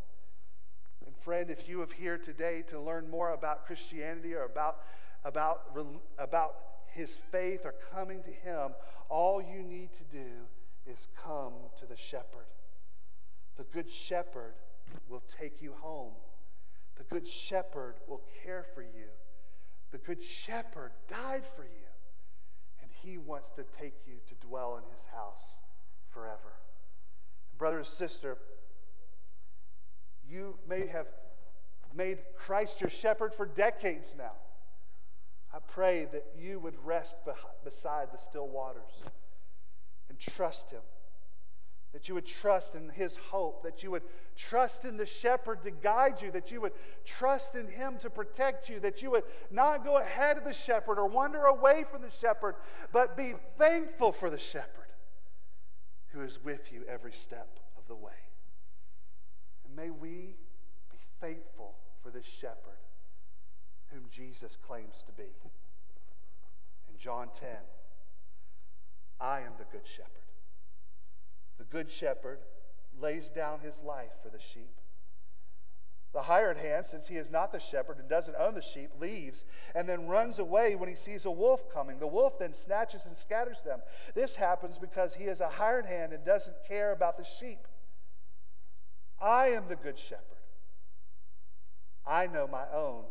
And friend, if you have here today to learn more about Christianity or about, about, about his faith or coming to him, all you need to do is come to the shepherd. The good shepherd will take you home. The Good Shepherd will care for you. The Good Shepherd died for you, and He wants to take you to dwell in His house forever. Brother and sister, you may have made Christ your shepherd for decades now. I pray that you would rest beside the still waters and trust Him that you would trust in his hope, that you would trust in the shepherd to guide you, that you would trust in him to protect you, that you would not go ahead of the shepherd or wander away from the shepherd, but be thankful for the shepherd who is with you every step of the way. And may we be thankful for this shepherd whom Jesus claims to be. In John 10, I am the good shepherd. The good shepherd lays down his life for the sheep. The hired hand, since he is not the shepherd and doesn't own the sheep, leaves and then runs away when he sees a wolf coming. The wolf then snatches and scatters them. This happens because he is a hired hand and doesn't care about the sheep. I am the good shepherd. I know my own,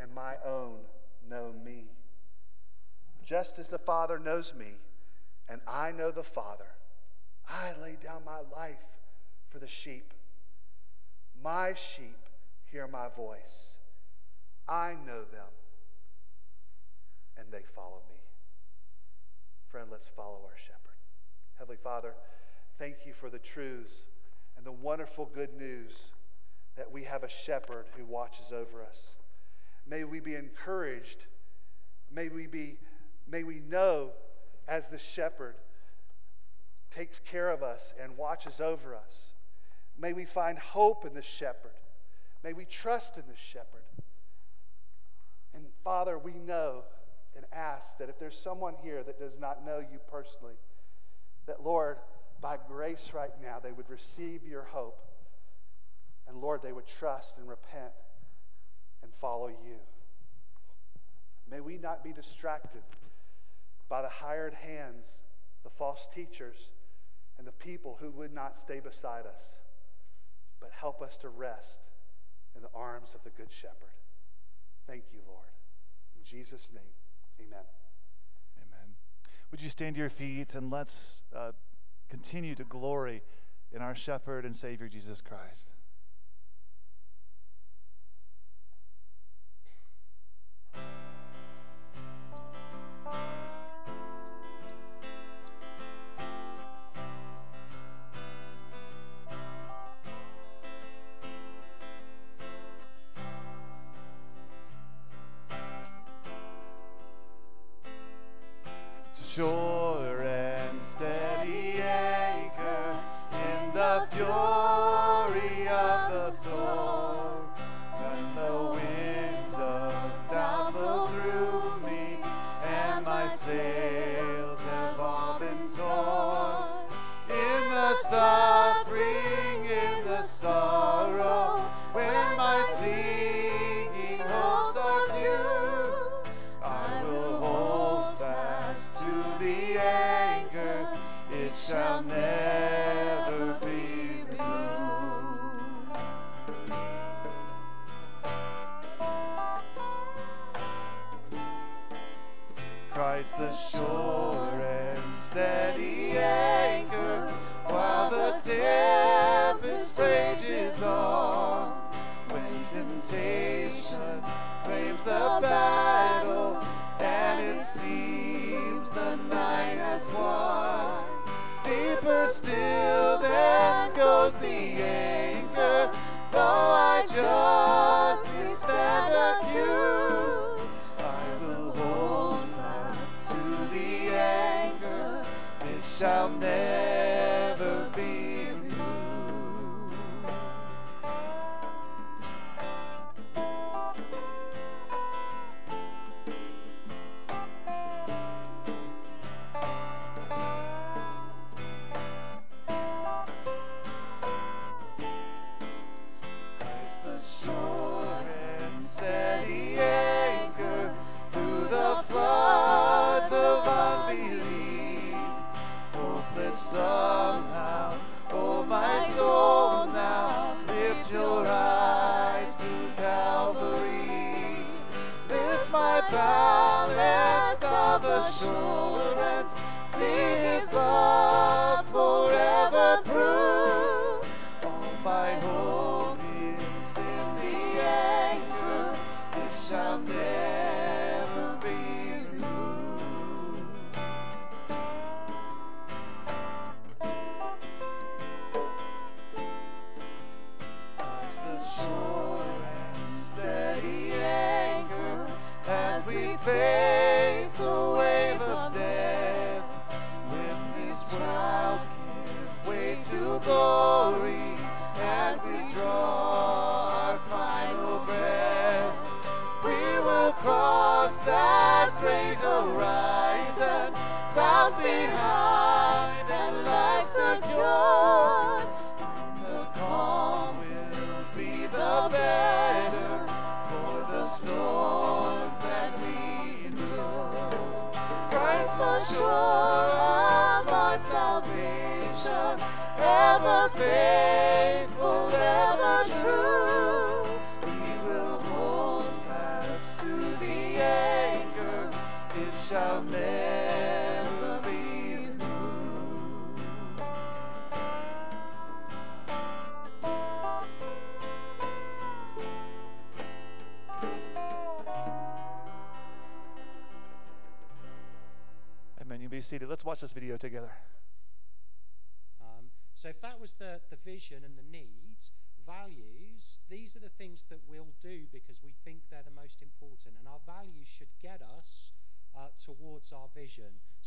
and my own know me. Just as the Father knows me, and I know the Father I lay down my life for the sheep. My sheep hear my voice. I know them, and they follow me. Friend, let's follow our shepherd. Heavenly Father, thank you for the truths and the wonderful good news that we have a shepherd who watches over us. May we be encouraged. May we be may we know as the shepherd takes care of us and watches over us. May we find hope in the shepherd. May we trust in the shepherd. And Father, we know and ask that if there's someone here that does not know you personally, that Lord, by grace right now, they would receive your hope. And Lord, they would trust and repent and follow you. May we not be distracted by the hired hands, the false teachers, and the people who would not stay beside us, but help us to rest in the arms of the Good Shepherd. Thank you, Lord. In Jesus' name, amen. Amen. Would you stand to your feet and let's uh, continue to glory in our Shepherd and Savior Jesus Christ?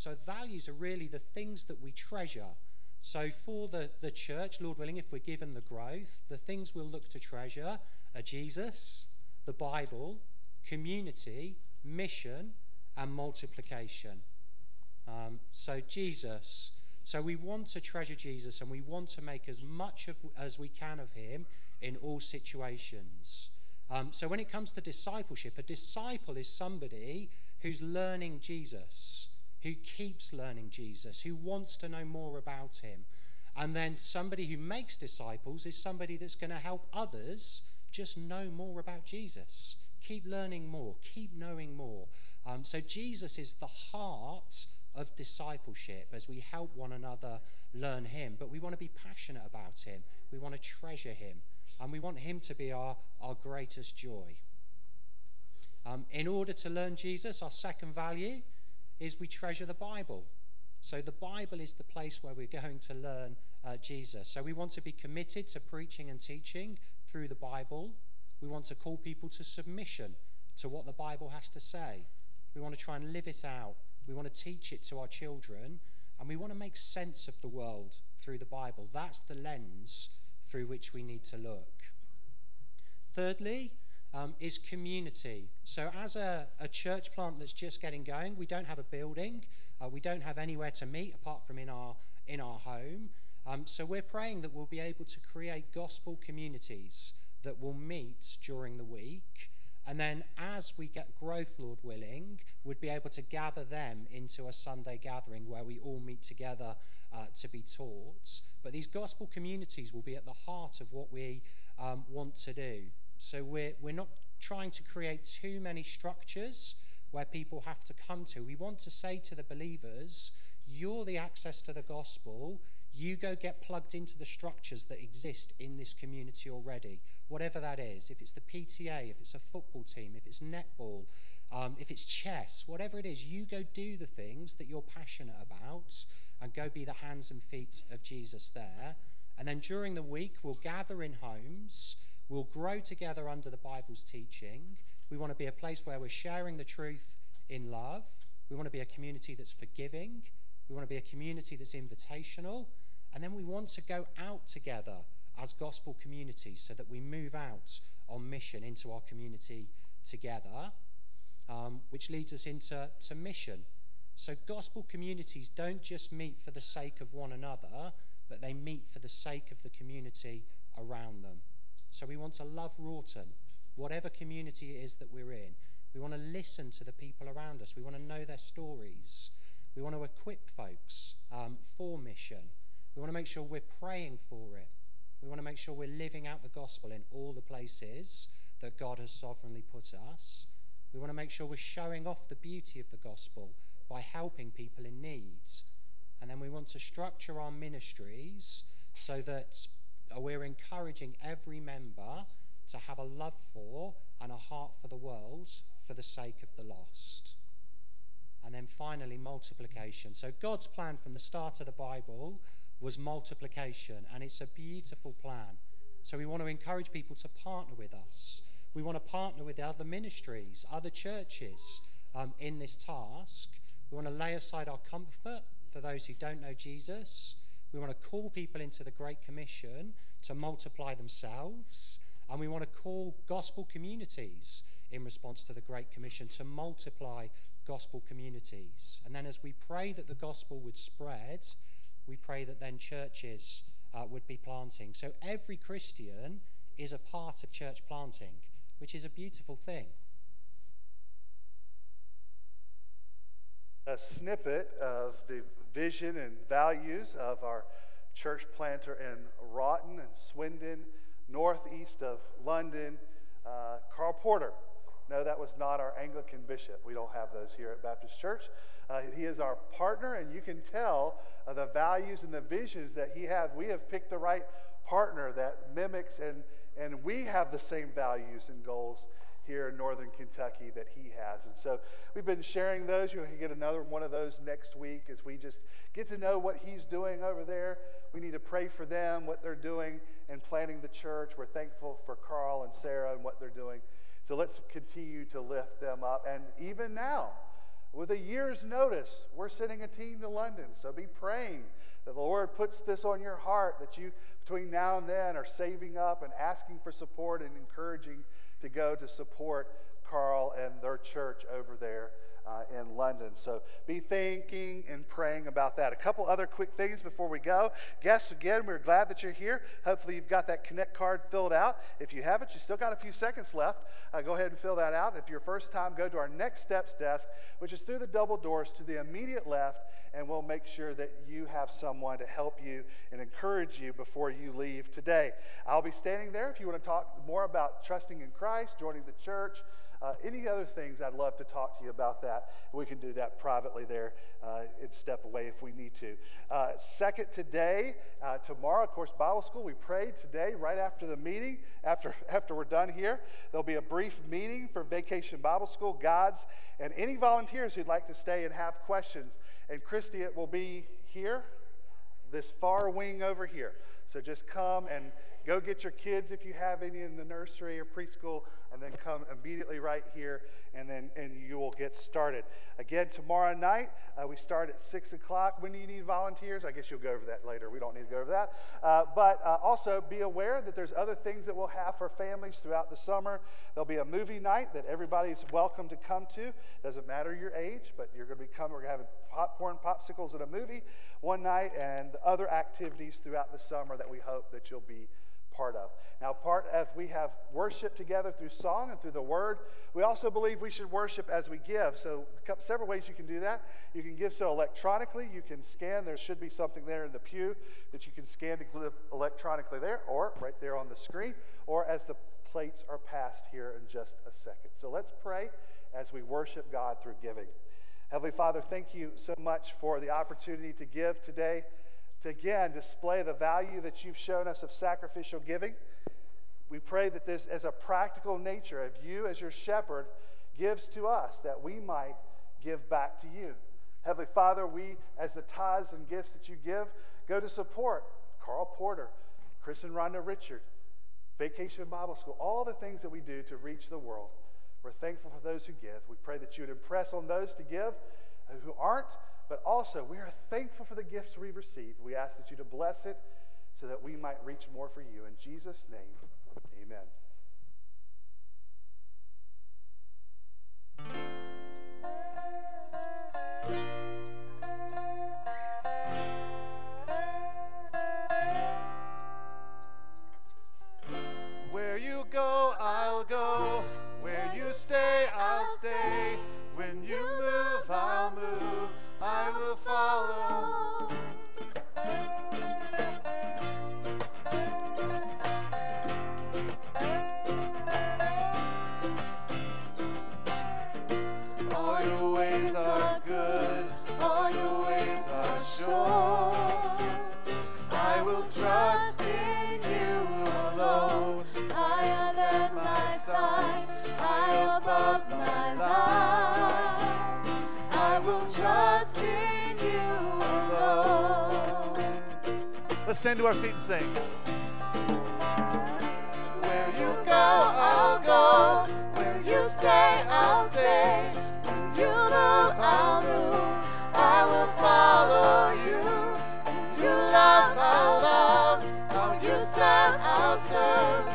So, values are really the things that we treasure. So, for the, the church, Lord willing, if we're given the growth, the things we'll look to treasure are Jesus, the Bible, community, mission, and multiplication. Um, so, Jesus. So, we want to treasure Jesus and we want to make as much of, as we can of him in all situations. Um, so, when it comes to discipleship, a disciple is somebody who's learning Jesus, who keeps learning Jesus, who wants to know more about him. And then somebody who makes disciples is somebody that's going to help others just know more about Jesus. Keep learning more, keep knowing more. Um, so, Jesus is the heart of discipleship as we help one another learn Him. But we want to be passionate about Him, we want to treasure Him, and we want Him to be our, our greatest joy. Um, in order to learn Jesus, our second value is we treasure the Bible. So the Bible is the place where we're going to learn uh, Jesus. So we want to be committed to preaching and teaching through the Bible. We want to call people to submission to what the Bible has to say. We want to try and live it out. We want to teach it to our children. And we want to make sense of the world through the Bible. That's the lens through which we need to look. Thirdly, um, is community. So, as a, a, church plant that's just getting going, we don't have a building, uh, we don't have anywhere to meet apart from in our in our home. Um, so, we're praying that we'll be able to create gospel communities that will meet during the week. And then, as we get growth, Lord willing, we'd be able to gather them into a Sunday gathering where we all meet together uh, to be taught. But these gospel communities will be at the heart of what we um, want to do. So we're, we're not trying to create too many structures where people have to come to. We want to say to the believers, you're the access to the gospel. You go get plugged into the structures that exist in this community already, whatever that is. If it's the PTA, if it's a football team, if it's netball, um, if it's chess, whatever it is, you go do the things that you're passionate about and go be the hands and feet of Jesus there. And then during the week, we'll gather in homes We'll grow together under the Bible's teaching. We want to be a place where we're sharing the truth in love. We want to be a community that's forgiving. We want to be a community that's invitational. And then we want to go out together as gospel communities so that we move out on mission into our community together, um, which leads us into to mission. So, gospel communities don't just meet for the sake of one another, but they meet for the sake of the community around them. So we want to love Wroughton, whatever community it is that we're in. We want to listen to the people around us. We want to know their stories. We want to equip folks um, for mission. We want to make sure we're praying for it. We want to make sure we're living out the gospel in all the places that God has sovereignly put us. We want to make sure we're showing off the beauty of the gospel by helping people in needs. And then we want to structure our ministries so that we're encouraging every member to have a love for and a heart for the world for the sake of the lost. And then finally, multiplication. So, God's plan from the start of the Bible was multiplication, and it's a beautiful plan. So, we want to encourage people to partner with us. We want to partner with other ministries, other churches um, in this task. We want to lay aside our comfort for those who don't know Jesus. We want to call people into the Great Commission to multiply themselves. And we want to call gospel communities in response to the Great Commission to multiply gospel communities. And then as we pray that the gospel would spread, we pray that then churches uh, would be planting. So every Christian is a part of church planting, which is a beautiful thing. A snippet of the vision and values of our church planter in Wroughton and Swindon, northeast of London, uh, Carl Porter. No, that was not our Anglican bishop. We don't have those here at Baptist Church. Uh, he is our partner, and you can tell uh, the values and the visions that he has. We have picked the right partner that mimics, and, and we have the same values and goals here in northern Kentucky that he has. And so we've been sharing those. You'll get another one of those next week as we just get to know what he's doing over there. We need to pray for them, what they're doing, and planning the church. We're thankful for Carl and Sarah and what they're doing. So let's continue to lift them up. And even now, with a year's notice, we're sending a team to London. So be praying that the Lord puts this on your heart, that you, between now and then, are saving up and asking for support and encouraging to go to support Carl and their church over there uh, in London. So be thinking and praying about that. A couple other quick things before we go. Guests, again, we're glad that you're here. Hopefully, you've got that Connect card filled out. If you haven't, you still got a few seconds left. Uh, go ahead and fill that out. If you're first time, go to our next steps desk, which is through the double doors to the immediate left, and we'll make sure that you have someone to help you and encourage you before you leave today. I'll be standing there if you want to talk more about trusting in Christ, joining the church. Uh, any other things, I'd love to talk to you about that. We can do that privately there uh, and step away if we need to. Uh, second, today, uh, tomorrow, of course, Bible school. We prayed today right after the meeting, after, after we're done here. There'll be a brief meeting for Vacation Bible School, God's, and any volunteers who'd like to stay and have questions. And Christy, it will be here, this far wing over here. So just come and Go get your kids if you have any in the nursery or preschool, and then come immediately right here, and then and you will get started. Again, tomorrow night uh, we start at six o'clock. When do you need volunteers? I guess you'll go over that later. We don't need to go over that. Uh, but uh, also be aware that there's other things that we'll have for families throughout the summer. There'll be a movie night that everybody's welcome to come to. Doesn't matter your age, but you're going to be coming. We're going to have popcorn, popsicles, and a movie one night, and other activities throughout the summer that we hope that you'll be part of. Now, part of we have worship together through song and through the word. We also believe we should worship as we give. So, several ways you can do that. You can give so electronically. You can scan. There should be something there in the pew that you can scan to give electronically there, or right there on the screen, or as the plates are passed here in just a second. So, let's pray as we worship God through giving. Heavenly Father, thank you so much for the opportunity to give today to again display the value that you've shown us of sacrificial giving. We pray that this, as a practical nature of you as your shepherd, gives to us that we might give back to you. Heavenly Father, we, as the tithes and gifts that you give, go to support Carl Porter, Chris and Rhonda Richard, Vacation Bible School, all the things that we do to reach the world. We're thankful for those who give. We pray that you would impress on those to give who aren't, but also, we are thankful for the gifts we've received. We ask that you to bless it so that we might reach more for you. In Jesus' name, amen. Where you go, I'll go. Where you stay, I'll stay. When you move, stand to our feet and sing. Where you go, I'll go. Where you stay, I'll stay. When you move, I'll move. I will follow you. When you love, I'll love. How you serve, I'll serve.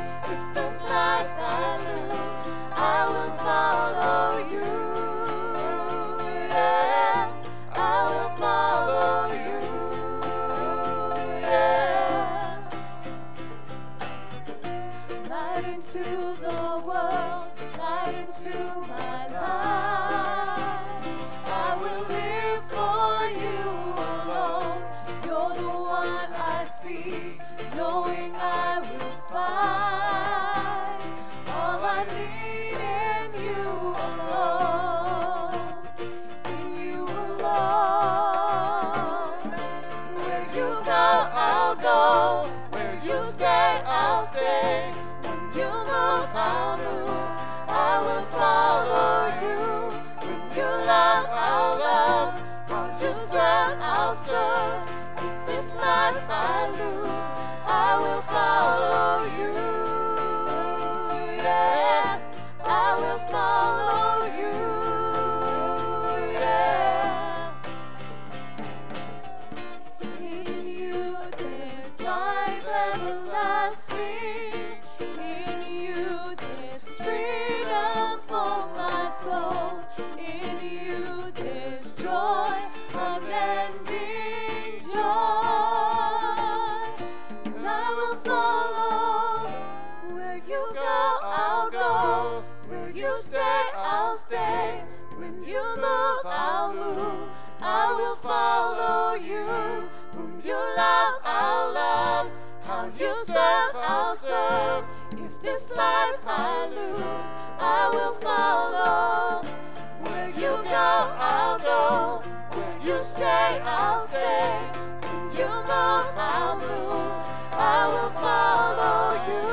stay, I'll stay. When you move, I'll move. I will follow you.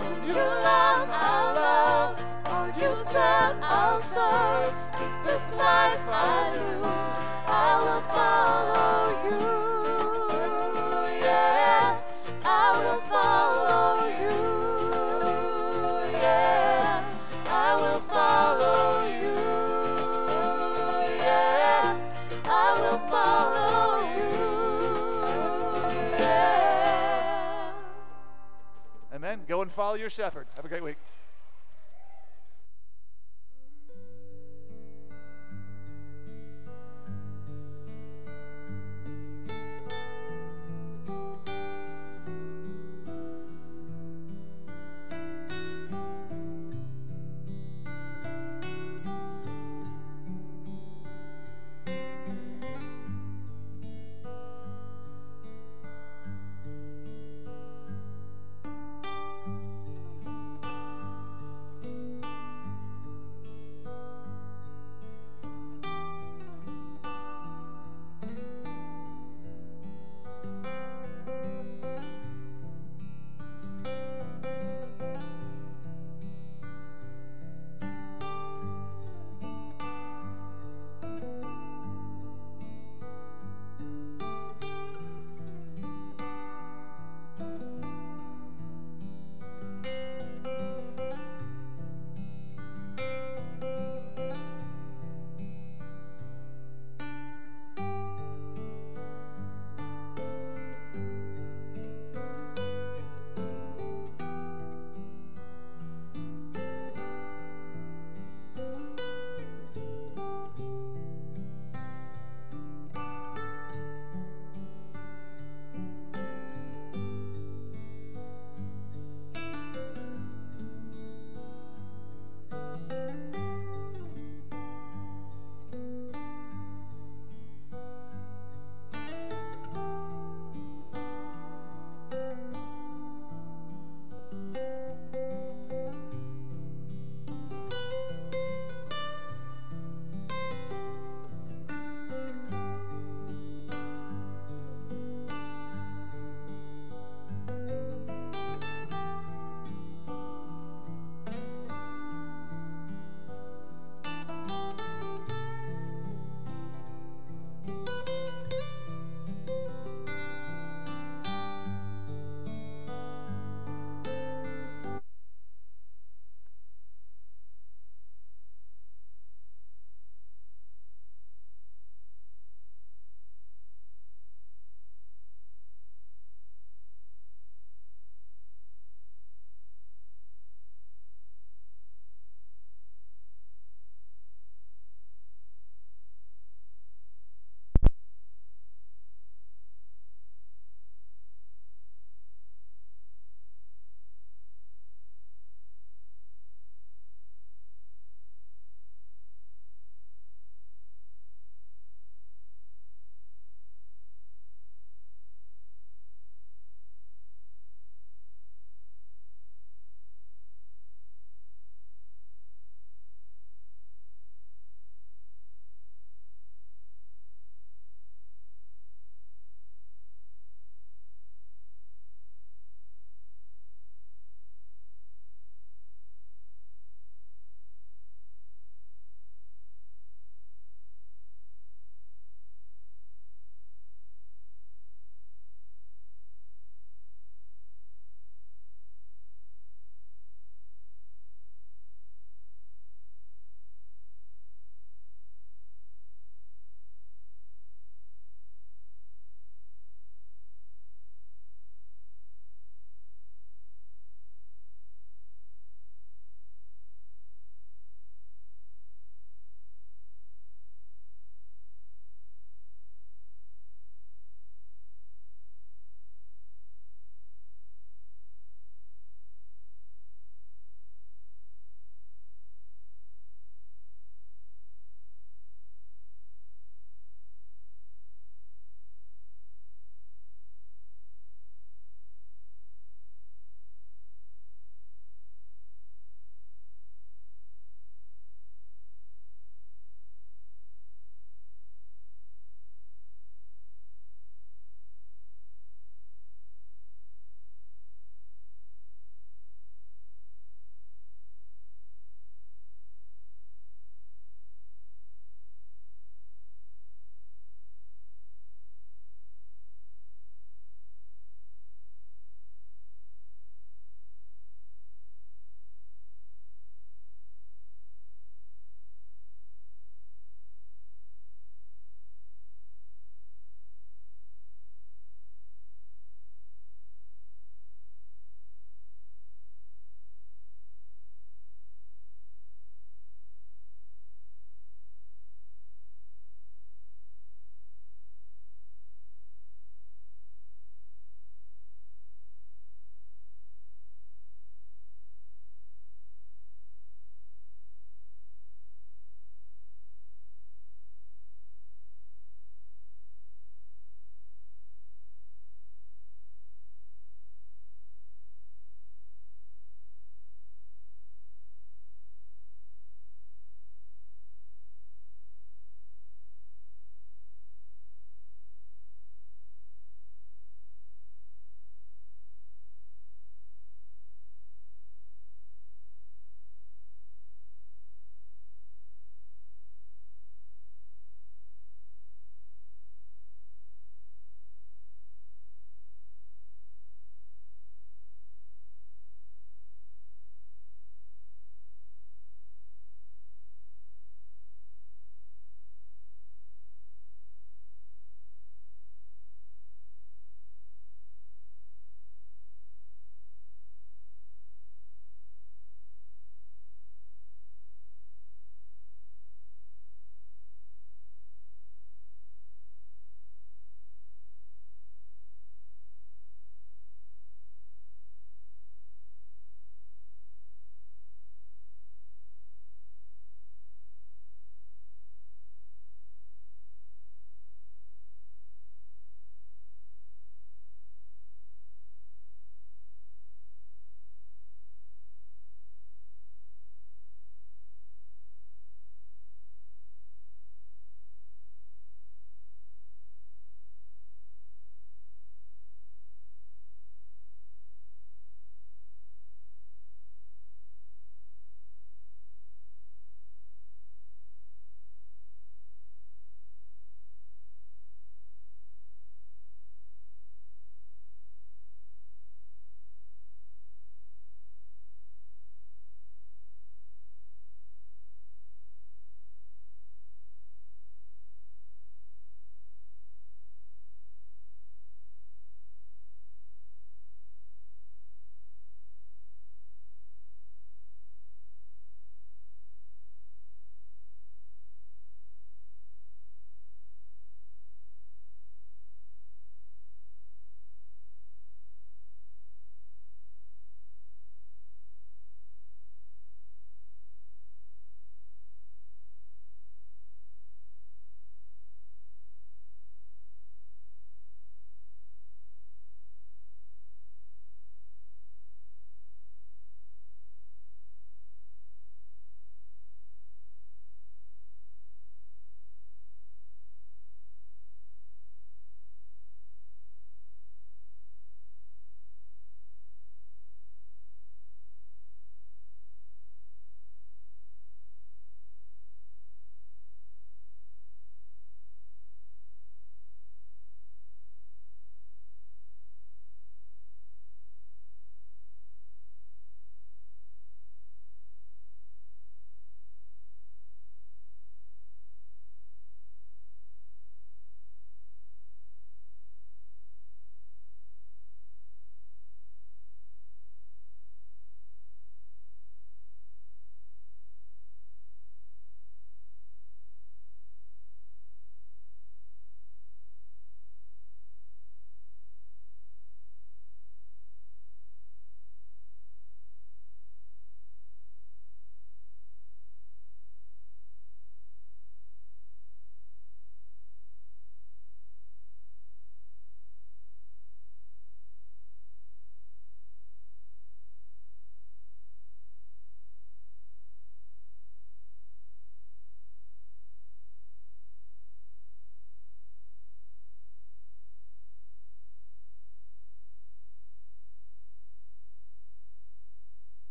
When you love, I'll love. All you serve, I'll serve. If this life I lose, I will follow you. Follow your shepherd. Have a great week.